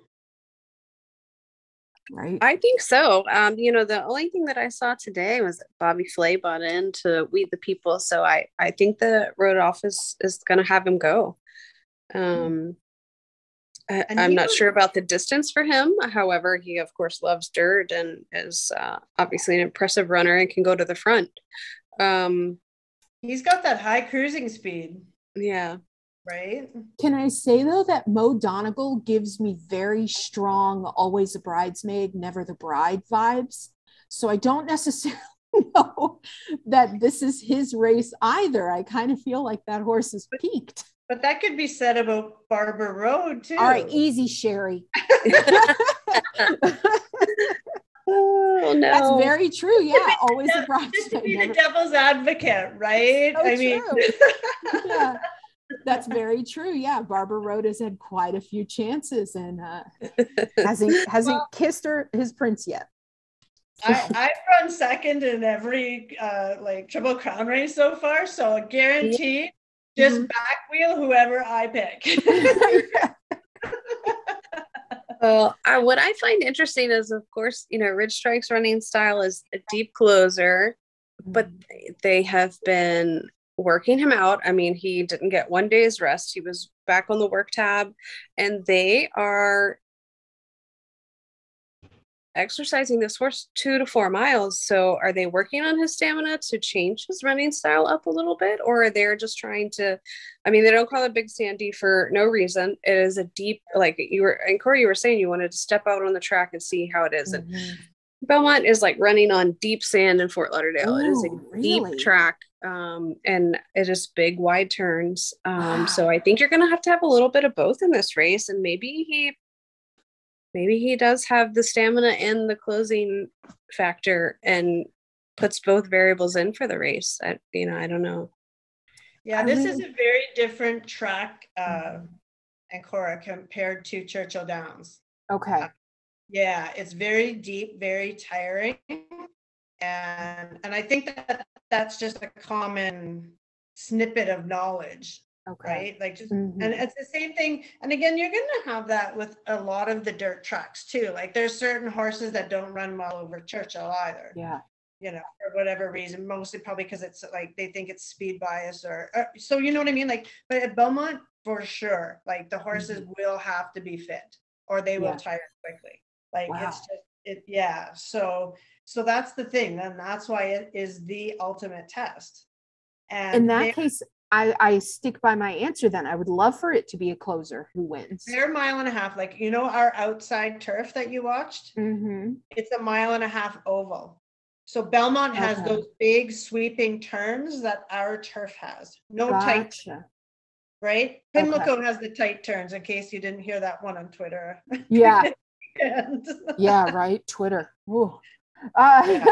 right? I think so. Um, you know, the only thing that I saw today was that Bobby Flay bought in to We the People. So I, I think the road office is going to have him go. Um, I, i'm not was- sure about the distance for him. However, he of course loves dirt and is uh, obviously an impressive runner and can go to the front. Um, He's got that high cruising speed, yeah, right? Can I say though that Mo Donegal gives me very strong, always a bridesmaid, never the bride vibes. So I don't necessarily know that this is his race either. I kind of feel like that horse is peaked. But that could be said about Barber Road too. All right, easy, Sheri. oh no, That's very true. Yeah, always a Just to be the devil's advocate, right? So I mean, yeah, that's very true. Yeah, Barber Road has had quite a few chances and uh, hasn't hasn't kissed her his prince yet. I, I've run second in every uh, like triple crown race so far, so guaranteed, just Mm-hmm. back wheel whoever I pick. Well, I, what I find interesting is, of course, you know, Rich Strike's running style is a deep closer, but they have been working him out. I mean, he didn't get one day's rest. He was back on the work tab, and they are exercising this horse two to four miles. So, are they working on his stamina to change his running style up a little bit, or are they just trying to? I mean, they don't call it Big Sandy for no reason. It is a deep, like you were, and Corey, you were saying you wanted to step out on the track and see how it is. And Mhm. Belmont is like running on deep sand in Fort Lauderdale. it is a Oh, really? deep track, um, and it is big, wide turns. Um, Wow. So I think you're going to have to have a little bit of both in this race, and maybe he, maybe he does have the stamina and the closing factor, and puts both variables in for the race. I, you know, I don't know. yeah, this is a very different track, uh, Ancora compared to Churchill Downs. Okay. Yeah, it's very deep, very tiring. And and I think that that's just a common snippet of knowledge, Okay. right? Like just Mhm. and it's the same thing. And again, you're gonna have that with a lot of the dirt tracks too. Like there's certain horses that don't run well over Churchill either. Yeah. You know, for whatever reason, mostly probably because it's like they think it's speed bias or, or so you know what I mean? Like, but at belmont for sure, like the horses will have to be fit or they will tire quickly. Like Wow. it's just it yeah. So so that's the thing. And that's why it is the ultimate test. And In that case, I, I stick by my answer then. I would love for it to be a closer who wins. they're a mile and a half. Like you know our outside turf that you watched? hmm It's a mile and a half oval. So Belmont has Okay. those big sweeping turns that our turf has. No tight, Gotcha. right? Okay. Pimlico has the tight turns in case you didn't hear that one on Twitter. Yeah. Yeah. Right. Twitter. Ooh. Uh,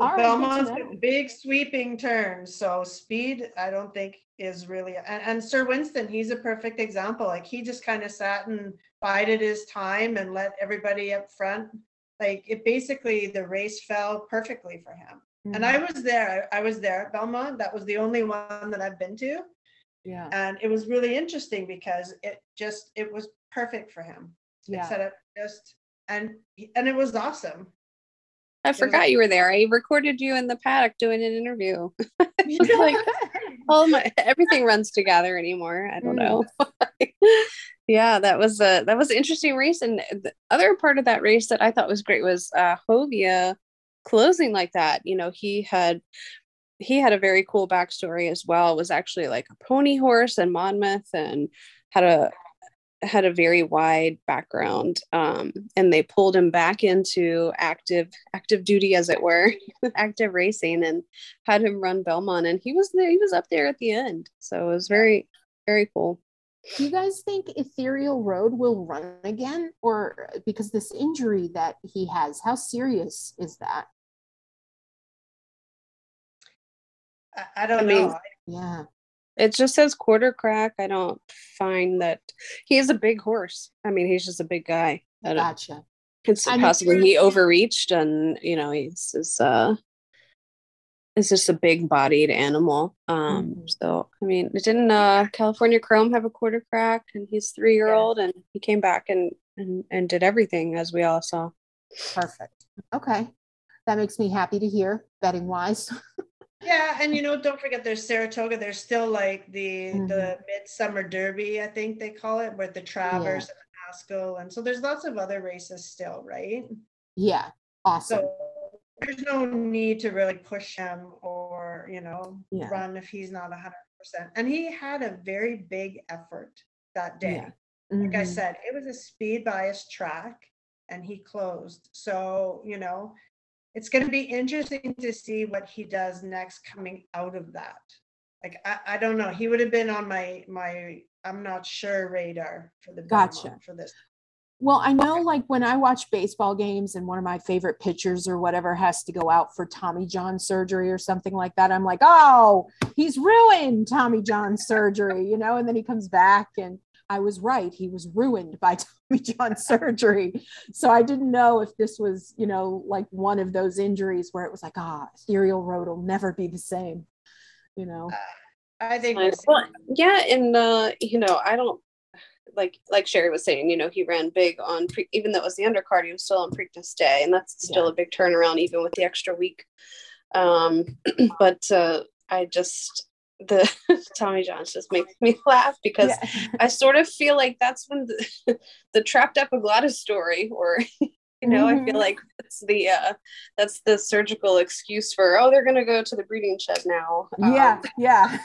All right, Belmont's big sweeping turn. So speed, I don't think is really, and, and Sir Winston, he's a perfect example. Like he just kind of sat and bided his time and let everybody up front. Like it basically, the race fell perfectly for him. And I was there. I, I was there at Belmont. That was the only one that I've been to. yeah. And it was really interesting because it just, it was perfect for him. It Yeah. set up just, and, and it was awesome. I forgot you were there. I recorded you in the paddock doing an interview. It's like all my everything runs together anymore. I don't know. yeah, that was a that was an interesting race. And the other part of that race that I thought was great was uh Joevia closing like that. You know, he had he had a very cool backstory as well. Was actually like a pony horse and Monmouth and had a had a very wide background um, and they pulled him back into active active duty as it were active racing and had him run belmont and he was there he was up there at the end so it was very very cool Do you guys think Ethereal Road will run again? Or because this injury that he has, how serious is that? I, I don't I mean, know. Yeah. It just says quarter crack i don't find that he is a big horse i mean he's just a big guy I Gotcha. it's I mean, possibly he overreached and you know he's is uh is just a big bodied animal um Mhm. so i mean didn't uh california chrome have a quarter crack and he's three year old and he came back and and, and did everything as we all saw. Perfect. Okay. That makes me happy to hear betting wise. Yeah, and you know, don't forget there's Saratoga. There's still like the Mhm. the Midsummer Derby, I think they call it, with the Travers and the Haskell, and so there's lots of other races still, right? yeah. Awesome. So there's no need to really push him or you know Yeah. run if he's not hundred percent. And he had a very big effort that day. Yeah. Like I Mhm. said, it was a speed bias track, and he closed. So you know, it's going to be interesting to see what he does next coming out of that. Like I, I don't know. He would have been on my my I'm not sure radar for the Gotcha. For this. Well, I know like when I watch baseball games and one of my favorite pitchers or whatever has to go out for Tommy John surgery or something like that, I'm like, oh, he's ruined Tommy John surgery, you know, and then he comes back and I was right. He was ruined by Tommy John surgery. So I didn't know if this was, you know, like one of those injuries where it was like, ah, Ethereal Road will never be the same, you know. I think we'll Nice. see. Well, yeah, and uh, you know, I don't like like Sheri was saying, you know, he ran big on pre- even though it was the undercard, he was still on Preakness Day, and that's still a big turnaround even with the extra week. Um, but uh, I just the Tommy Johns just makes me laugh because Yeah. I sort of feel like that's when the, the trapped epiglottis story, or you know, I Mhm. feel like that's the uh, that's the surgical excuse for oh they're gonna go to the breeding shed now. yeah Um, yeah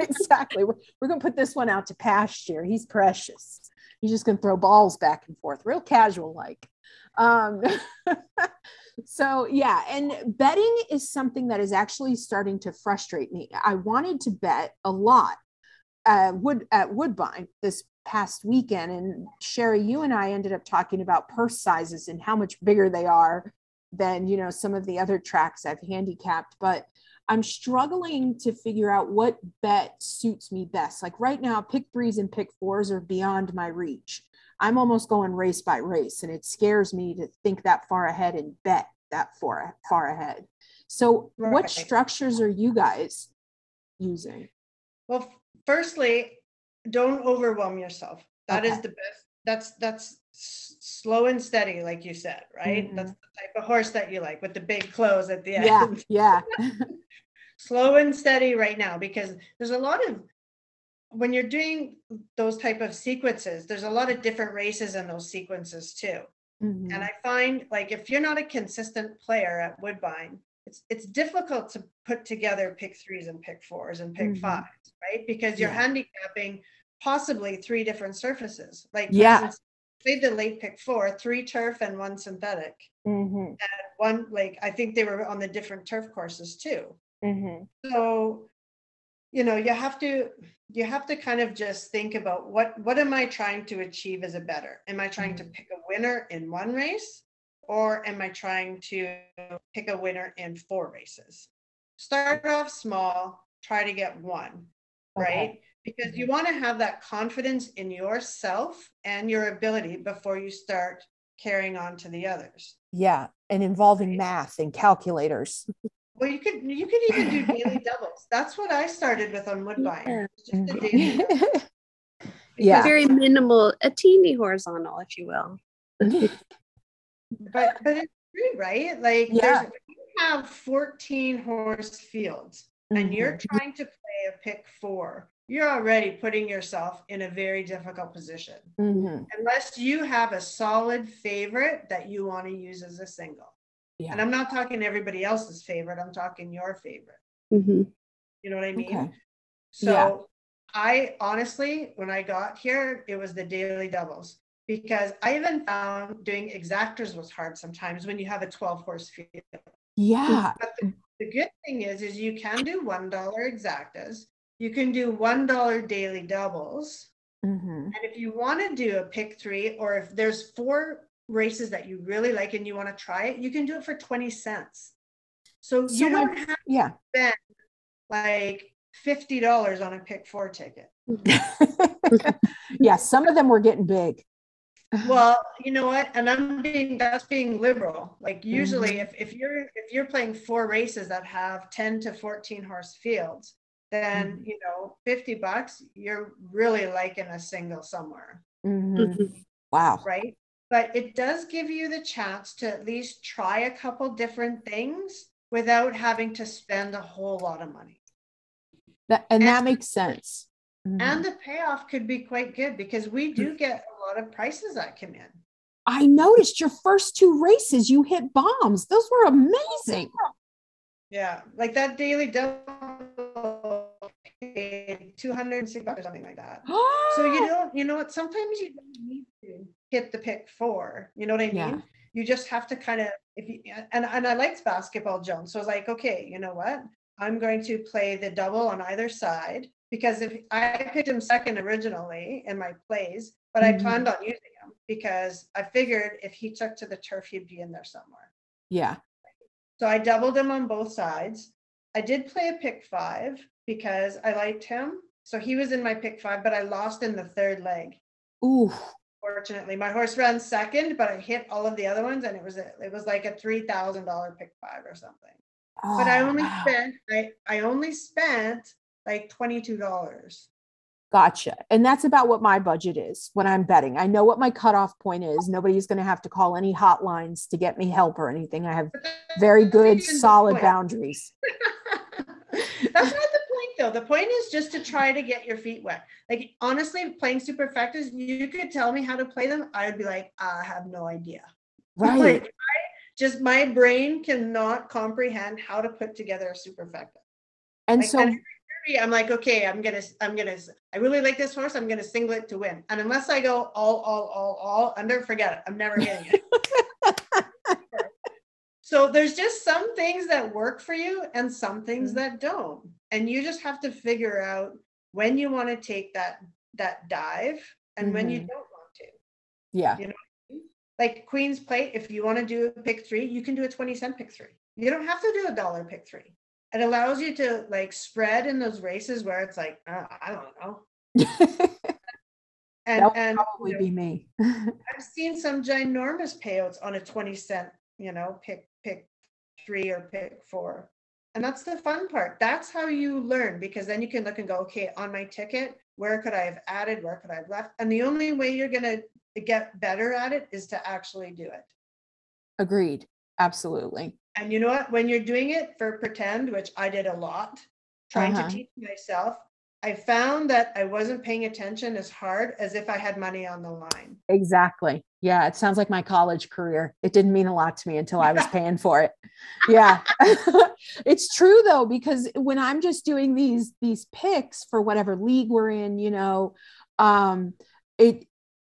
exactly we're, we're gonna put this one out to pasture he's precious he's just gonna throw balls back and forth real casual like um so yeah and betting is something that is actually starting to frustrate me i wanted to bet a lot uh, wood at woodbine this past weekend and sheri you and i ended up talking about purse sizes and how much bigger they are than you know some of the other tracks i've handicapped but I'm struggling to figure out what bet suits me best. Like right now, pick threes and pick fours are beyond my reach. I'm almost going race by race, and it scares me to think that far ahead and bet that far far ahead. So, what structures are you guys using? Well, firstly, don't overwhelm yourself. That is Okay. the best. That's that's slow and steady, like you said, right? That's mm-hmm. the type of horse that you like with the big clothes at the end. Yeah, yeah, slow and steady right now because there's a lot of when you're doing those type of sequences there's a lot of different races in those sequences too Mhm. and i find like if you're not a consistent player at woodbine it's it's difficult to put together pick threes and pick fours and pick Mhm. fives right because you're Yeah. handicapping possibly three different surfaces like Yeah. say the late pick four three turf and one synthetic Mhm. one like i think they were on the different turf courses too Mhm. so you know you have to you have to kind of just think about what what am i trying to achieve as a better? Am i trying to mm-hmm. pick a winner in one race or am i trying to pick a winner in four races? Start off small try to get one right? Okay. because you mm-hmm. want to have that confidence in yourself and your ability before you start carrying on to the others. Yeah, and involving math and calculators. well you could you could even do daily doubles that's what i started with on woodbine Yeah. Just a daily yeah. Very minimal, a teeny horizontal, if you will. but but it's true, right? Like Yeah. you have 14 horse fields and you're Mhm. trying to play a pick four, you're already putting yourself in a very difficult position. Mhm. Unless you have a solid favorite that you want to use as a single. And I'm not talking everybody else's favorite, I'm talking your favorite. Mm-hmm. You know what I mean? Okay. So Yeah. I honestly, when I got here, it was the daily doubles because I even found doing exactas was hard sometimes when you have a 12 horse field. Yeah. But the, the good thing is, is you can do one dollar exactas. You can do one dollar daily doubles. Mhm. And if you want to do a pick three, or if there's four races that you really like and you want to try it, you can do it for 20 cents. So, So you my- don't have Yeah. like $50 on a pick four ticket. yeah, some of them were getting big. Well, you know what? And I'm being that's being liberal. Like usually Mhm. if, if you're if you're playing four races that have 10 to 14 horse fields, then Mhm. you know, 50 bucks, you're really liking a single somewhere. Mhm. Wow. right? But it does give you the chance to at least try a couple different things without having to spend a whole lot of money. That, and And- that makes sense. Mhm. And the payoff could be quite good because we do get a lot of prices that come in. I noticed your first two races, you hit bombs. Those were amazing. Yeah, like that daily double paid 206 bucks or something like that. So you don't, you know what? Sometimes you don't need hit the pick four. You know what I mean? Yeah. You just have to kind of if you and and I liked basketball, Jones. So I was like, okay, you know what? I'm going to play the double on either side because if I picked him second originally in my plays, but I Mhm. planned on using him because I figured if he took to the turf, he'd be in there somewhere. yeah. So I doubled him on both sides. I did play a pick five because I liked him. So he was in my pick five, but I lost in the third leg. Ooh. Fortunately, my horse ran second, but I hit all of the other ones, and it was a, it was like a three thousand dollar pick five or something. But I Oh, only wow. spent I I only spent like twenty two dollars. Gotcha. And that's about what my budget is when I'm betting. I know what my cutoff point is. Nobody's going to have to call any hotlines to get me help or anything. I have very good, solid boundaries. That's not the though. The point is just to try to get your feet wet. Like honestly, playing superfectas, you could tell me how to play them. I would be like, ah, I have no idea. Right. Like, I just my brain cannot comprehend how to put together a superfecta. And Like, so, and I'm like, okay, I'm gonna, I'm gonna, I really like this horse. I'm gonna single it to win. And unless I go all, all, all, all under, forget it. I'm never getting it. so there's just some things that work for you and some things Mhm. that don't. And you just have to figure out when you want to take that that dive and when you Mhm. don't want to. yeah. you know, Like Queen's Plate, if you want to do a pick three, you can do a 20 cent pick three. You don't have to do a dollar pick three. It allows you to like spread in those races where it's like, uh, I don't know. And, that would and you probably know, be me. I've seen some ginormous payouts on a 20 cent, you know, pick, pick three or pick four. And that's the fun part. That's how you learn because then you can look and go, okay, on my ticket, where could I have added? Where could I have left? And the only way you're going to get better at it is to actually do it. Agreed. Absolutely. And you know what? When you're doing it for pretend, which I did a lot, trying Uh-huh. to teach myself, I found that I wasn't paying attention as hard as if I had money on the line. Exactly. Yeah. It sounds like my college career. It didn't mean a lot to me until I was paying for it. Yeah. it's true though, because when I'm just doing these, these picks for whatever league we're in, you know, um, it,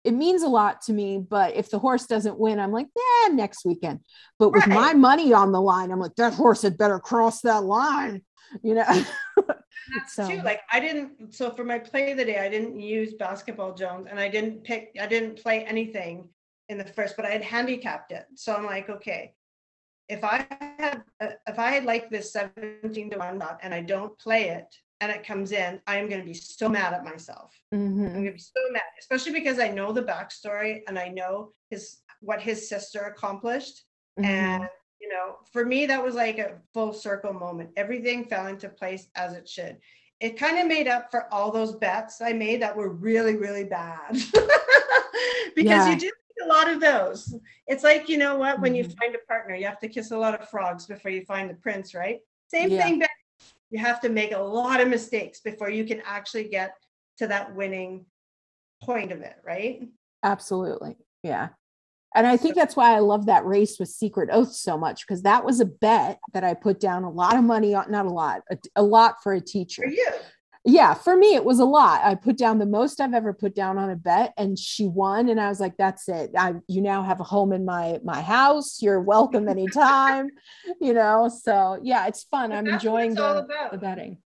it means a lot to me, but if the horse doesn't win, I'm like, yeah, next weekend. But with my money on the line, I'm like, that horse had better cross that line, you know? That's So- too. Like I didn't. So for my play of the day, I didn't use basketball Jones, and I didn't pick. I didn't play anything in the first, but I had handicapped it. So I'm like, okay, if I had, if I had like this 17 to one lot, and I don't play it, and it comes in, I am going to be so mad at myself. I'm Mhm. gonna be so mad, especially because I know the backstory and I know his what his sister accomplished. Mhm. And you know, for me, that was like a full circle moment. Everything fell into place as it should. It kind of made up for all those bets I made that were really, really bad. because Yeah. you do a lot of those. It's like, you know what, when you Mhm. find a partner, you have to kiss a lot of frogs before you find the prince, right? Same Yeah. thing back. You have to make a lot of mistakes before you can actually get to that winning point of it, right? Absolutely. Yeah. And I think that's why I love that race with Secret Oath so much because that was a bet that I put down a lot of money on, not a lot, a, a lot for a teacher. For you. Yeah, for me, it was a lot. I put down the most I've ever put down on a bet and she won. And I was like, that's it. I, you now have a home in my, my house. You're welcome anytime, you know? So yeah, it's fun. I'm enjoying the, about. the betting.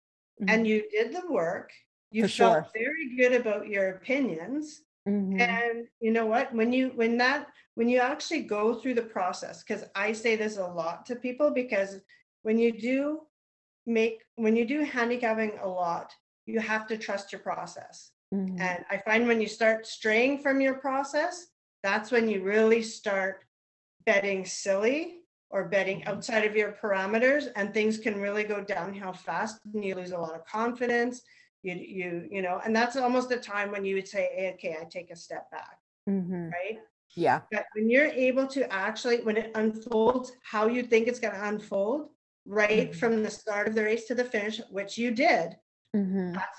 And you did the work. You For felt sure. very good about your opinions. Mhm. And you know what? When you when that when you actually go through the process, because I say this a lot to people, because when you do make when you do handicapping a lot, you have to trust your process. Mhm. And I find when you start straying from your process, that's when you really start betting silly or betting Mhm. outside of your parameters and things can really go downhill fast and you lose a lot of confidence. You you you know, and that's almost a time when you would say, "Eh, okay, I take a step back. Mhm. right? Yeah. But when you're able to actually, when it unfolds how you think it's going to unfold, right Mhm. from the start of the race to the finish, which you did, Mhm. that's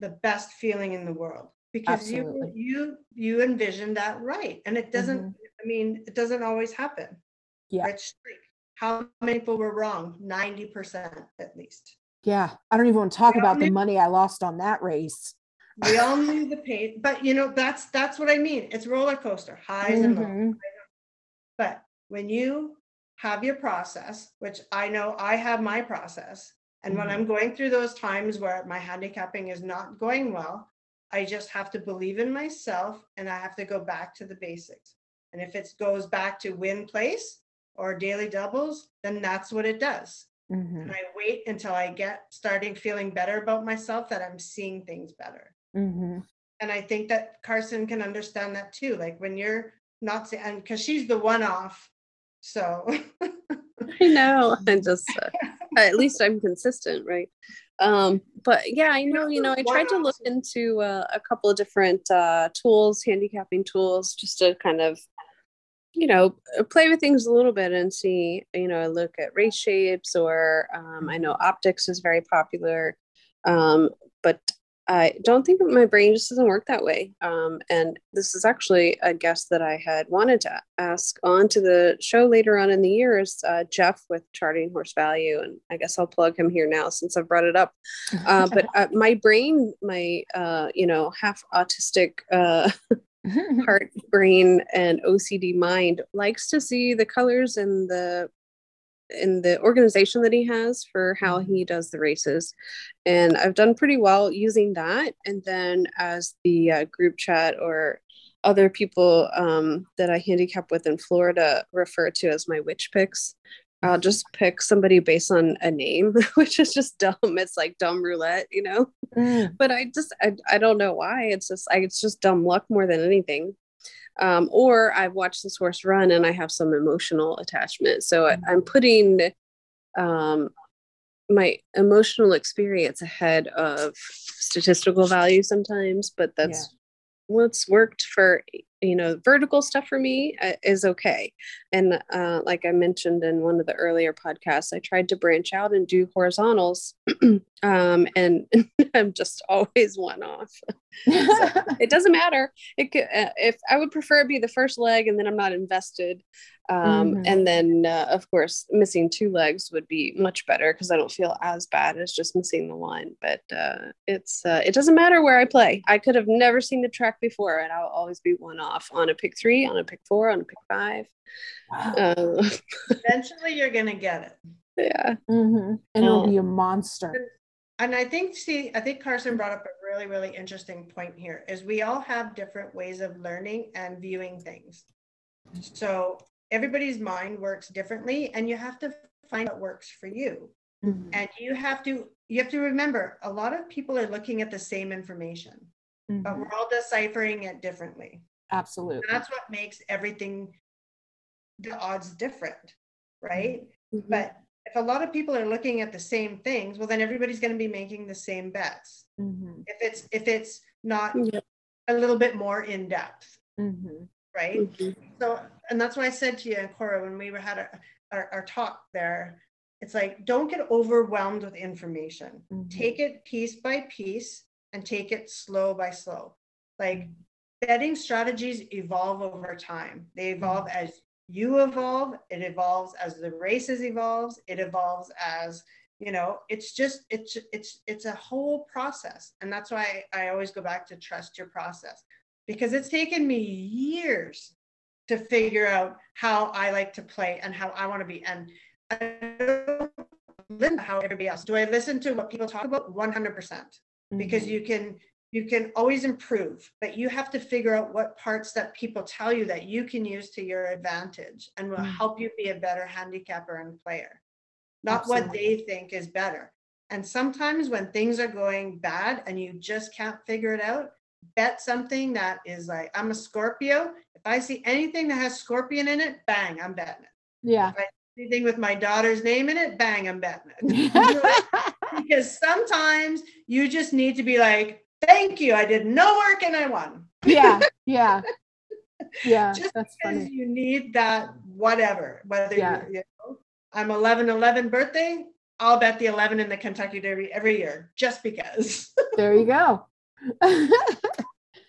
the best feeling in the world because you Absolutely. you you envision that right, and it doesn't. Mhm. I mean, it doesn't always happen. Yeah. Rich Strike. How many people were wrong? Ninety percent at least. Yeah. I don't even want to talk about the money I lost on that race. We all knew the pain, but you know that's that's what I mean. It's roller coaster, highs and lows. Mhm. But when you have your process, which I know I have my process, and when Mhm. I'm going through those times where my handicapping is not going well, I just have to believe in myself and I have to go back to the basics. And if it goes back to win place or daily doubles, then that's what it does. Mhm. And I wait until I get starting feeling better about myself that I'm seeing things better. Mhm. And I think that Carson can understand that too. Like when you're not saying, and because she's the one off. So I know. I just, uh, at least I'm consistent, right? Um, but yeah, I know, you know, I tried to look into uh, a couple of different uh, tools, handicapping tools, just to kind of, you know, uh, play with things a little bit and see, you know, look at race shapes or um, I know optics is very popular. Um, but I don't think my brain just doesn't work that way. Um, and this is actually a guest that I had wanted to ask on to the show later on in the year is uh, Jeff with Charting Horse Value. And I guess I'll plug him here now since I've brought it up. Uh, but uh, my brain, my, uh, you know, half autistic uh, heart, brain, and OCD mind likes to see the colors and the in the organization that he has for how he does the races. And i've done pretty well using that. And then as the uh, group chat or other people um, that i handicap with in florida refer to as my witch picks i'll just pick somebody based on a name which is just dumb. It's like dumb roulette you know? Mm. but i just I, I don't know why. It's just I, it's just dumb luck more than anything um, or I've watched this horse run and I have some emotional attachment. So I, I'm putting um, my emotional experience ahead of statistical value sometimes, but that's what's worked for you know vertical stuff for me uh, is okay. And uh, like i mentioned in one of the earlier podcasts i tried to branch out and do horizontals um, and i'm just always one off. It doesn't matter. It could, uh, if i would prefer it be the first leg and then i'm not invested um, Mhm. and then uh, of course missing two legs would be much better because i don't feel as bad as just missing the one but uh, it's uh, it doesn't matter where i play. I could have never seen the track before and i'll always be one off on a pick three on a pick four on a pick five Wow. uh, eventually you're going to get it. yeah Mhm. And it'll Oh. be a monster. And I think, see, I think Carson brought up a really, really interesting point here is we all have different ways of learning and viewing things. So everybody's mind works differently and you have to find what works for you. Mhm. And you have to, you have to remember a lot of people are looking at the same information, but Mhm. we're all deciphering it differently. Absolutely. That's what makes everything, the odds different, right? Mhm. But if a lot of people are looking at the same things, well, then everybody's going to be making the same bets. Mhm. If it's if it's not Yeah. a little bit more in depth, Mhm. right? Mhm. So, and that's why I said to you and Cora when we were had our, our, our talk there, it's like don't get overwhelmed with information. Mhm. Take it piece by piece and take it slow by slow. Like betting strategies evolve over time. They evolve as you evolve, it evolves as the races evolves, it evolves as you know, it's just it's it's it's a whole process. And that's why I always go back to trust your process because it's taken me years to figure out how I like to play and how I want to be. And I don't listen to how everybody else. Do I listen to what people talk about? 100% because Mhm. you can you can always improve but you have to figure out what parts that people tell you that you can use to your advantage and will Mm. help you be a better handicapper and player. Not what they think is better. And sometimes when things are going bad and you just can't figure it out bet something that is like i'm a scorpio. If i see anything that has scorpion in it bang i'm betting it. Yeah. anything with my daughter's name in it bang i'm betting it. Because sometimes you just need to be like, thank you, I did no work and I won. yeah. Yeah. Yeah, Just that's because funny. you need that whatever, whether Yeah. you're, you know, I'm 11 11 birthday, I'll bet the 11 in the Kentucky Derby every year just because. There you go.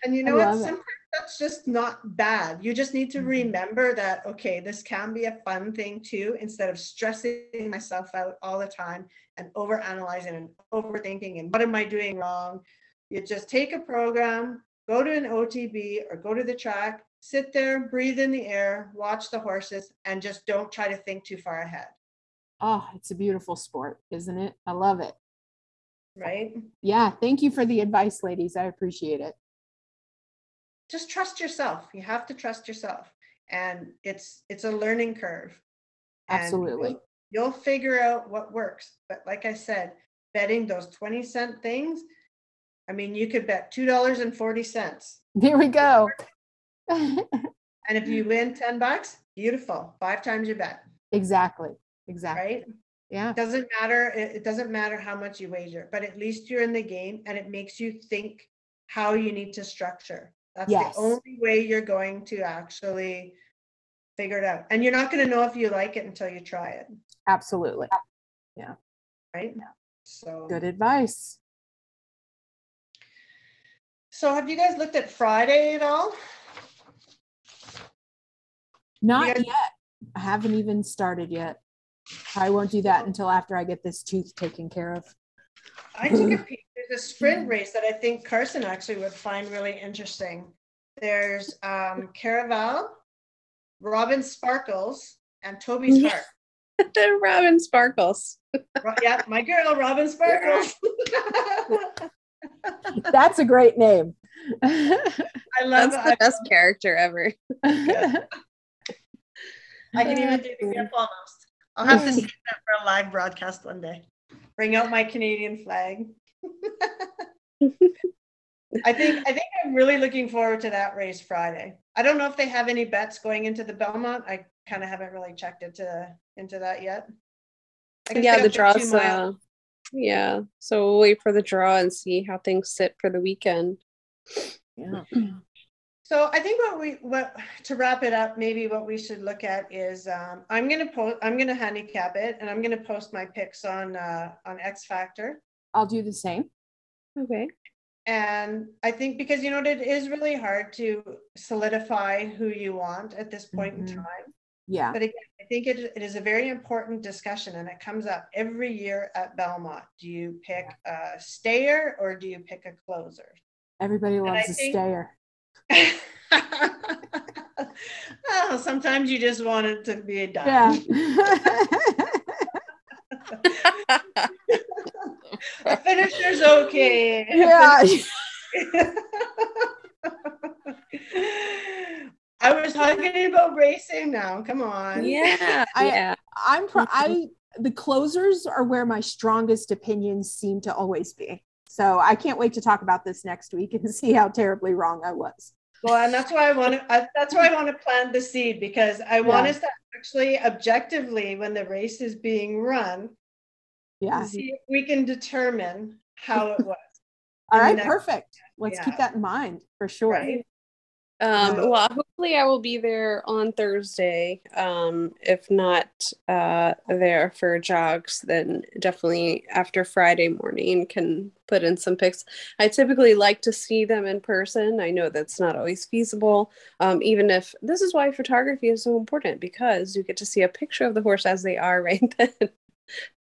And you know what? it. Sometimes that's just not bad. You just need to Mhm. remember that, okay, this can be a fun thing too, instead of stressing myself out all the time and over analyzing and overthinking and what am I doing wrong? You just take a program, go to an OTB or go to the track, sit there, breathe in the air, watch the horses, and just don't try to think too far ahead, oh, it's a beautiful sport, isn't it? I love it. right? Yeah, thank you for the advice, ladies. I appreciate it. just trust yourself. You have to trust yourself. And it's it's a learning curve. Absolutely. You'll, you'll figure out what works. But like I said, betting those 20 cent things, I mean, you could bet $2.40. There we go. And if you win 10 bucks, beautiful. Five times your bet, exactly. Exactly. right? Yeah. It doesn't matter. It, it doesn't matter how much you wager, but at least you're in the game and it makes you think how you need to structure. That's Yes. the only way you're going to actually figure it out. And you're not going to know if you like it until you try it, Absolutely. Yeah. Right? Yeah. So, Good advice. So have you guys looked at Friday at all? Not guys- yet. I haven't even started yet. I won't do that until after I get this tooth taken care of. I took a peek. There's a sprint race that I think Carson actually would find really interesting. There's um, Caraval, Robin Sparkles, and Toby's Yeah. Heart. Robin Sparkles. Yeah, my girl, Robin Sparkles. That's a great name. I love That's it. the best character ever. I, I can even do the grip almost. I'll have to see that for a live broadcast one day. Bring out my Canadian flag. I think I think I'm really looking forward to that race Friday. I don't know if they have any bets going into the Belmont. I kind of haven't really checked into into that yet. I yeah, the got two draws. Uh, yeah, so we'll wait for the draw and see how things sit for the weekend. Yeah. So I think what we what to wrap it up, maybe what we should look at is um, I'm gonna post I'm gonna handicap it and I'm gonna post my picks on uh, on X Factor. I'll do the same. Okay. And I think because you know what it is really hard to solidify who you want at this point in Mhm. time. Yeah. But again, I think it, it is a very important discussion and it comes up every year at Belmont. Do you pick a stayer or do you pick a closer? Everybody loves a think- stayer. oh, sometimes you just want it to be a dime. Yeah. a finisher's okay. Yeah. I was talking about racing now. Come on. yeah. I- yeah. I'm pro-. I mm-hmm. the closers are where my strongest opinions seem to always be. So I can't wait to talk about this next week and see how terribly wrong I was. Well, and that's why I want to. That's why I want to plant the seed because I want Yeah. us to actually objectively, when the race is being run, Yeah. see if we can determine how it was. All in the right, next- perfect. Let's keep that in mind for sure. Right. Um, well, hopefully I will be there on Thursday. Um, if not uh, there for jogs, then definitely after Friday morning can put in some pics. I typically like to see them in person. I know that's not always feasible. Um, even if this is why photography is so important because you get to see a picture of the horse as they are right then.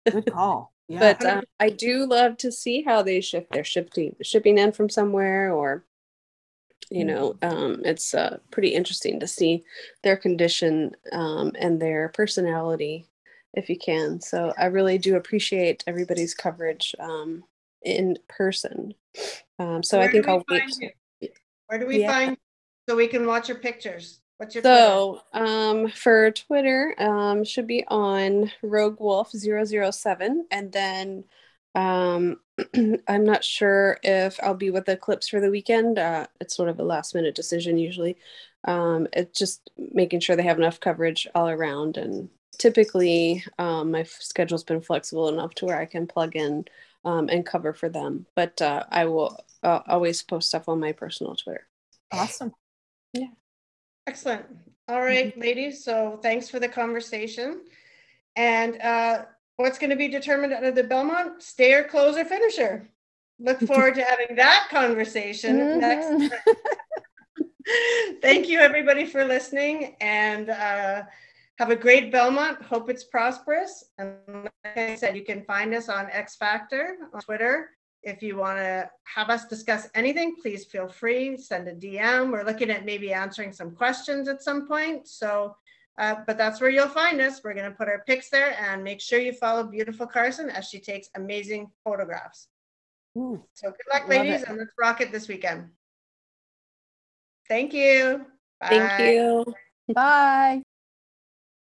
Good call. Yeah. But uh, I do love to see how they shift. They're shipping shipping in from somewhere, or you know, um, it's uh, pretty interesting to see their condition um, and their personality, if you can. So I really do appreciate everybody's coverage um, in person. Um, so I Where do think I'll wait. you? Where do we Yeah. find so we can watch your pictures? What's your So um, for Twitter, um, should be on Rogue Wolf 007. And then um, I'm not sure if I'll be with the clips for the weekend. Uh, it's sort of a last minute decision usually. Um, it's just making sure they have enough coverage all around. And typically, um, my schedule's been flexible enough to where I can plug in um, and cover for them. But uh, I will uh, always post stuff on my personal Twitter. awesome. Yeah. Excellent. All right, ladies. So thanks for the conversation. And uh, what's going to be determined out of the Belmont? Stayer, closer, finisher. Look forward to having that conversation next. Mhm. Thank you, everybody, for listening, and uh, have a great Belmont. Hope it's prosperous. And like I said, you can find us on X Factor on Twitter. If you want to have us discuss anything, please feel free. Send a DM. We're looking at maybe answering some questions at some point. So, uh, but that's where you'll find us. We're going to put our pics there, and make sure you follow beautiful Carson as she takes amazing photographs. Ooh, So good luck, ladies, it. and let's rock it this weekend. Thank you. Thank you. Bye.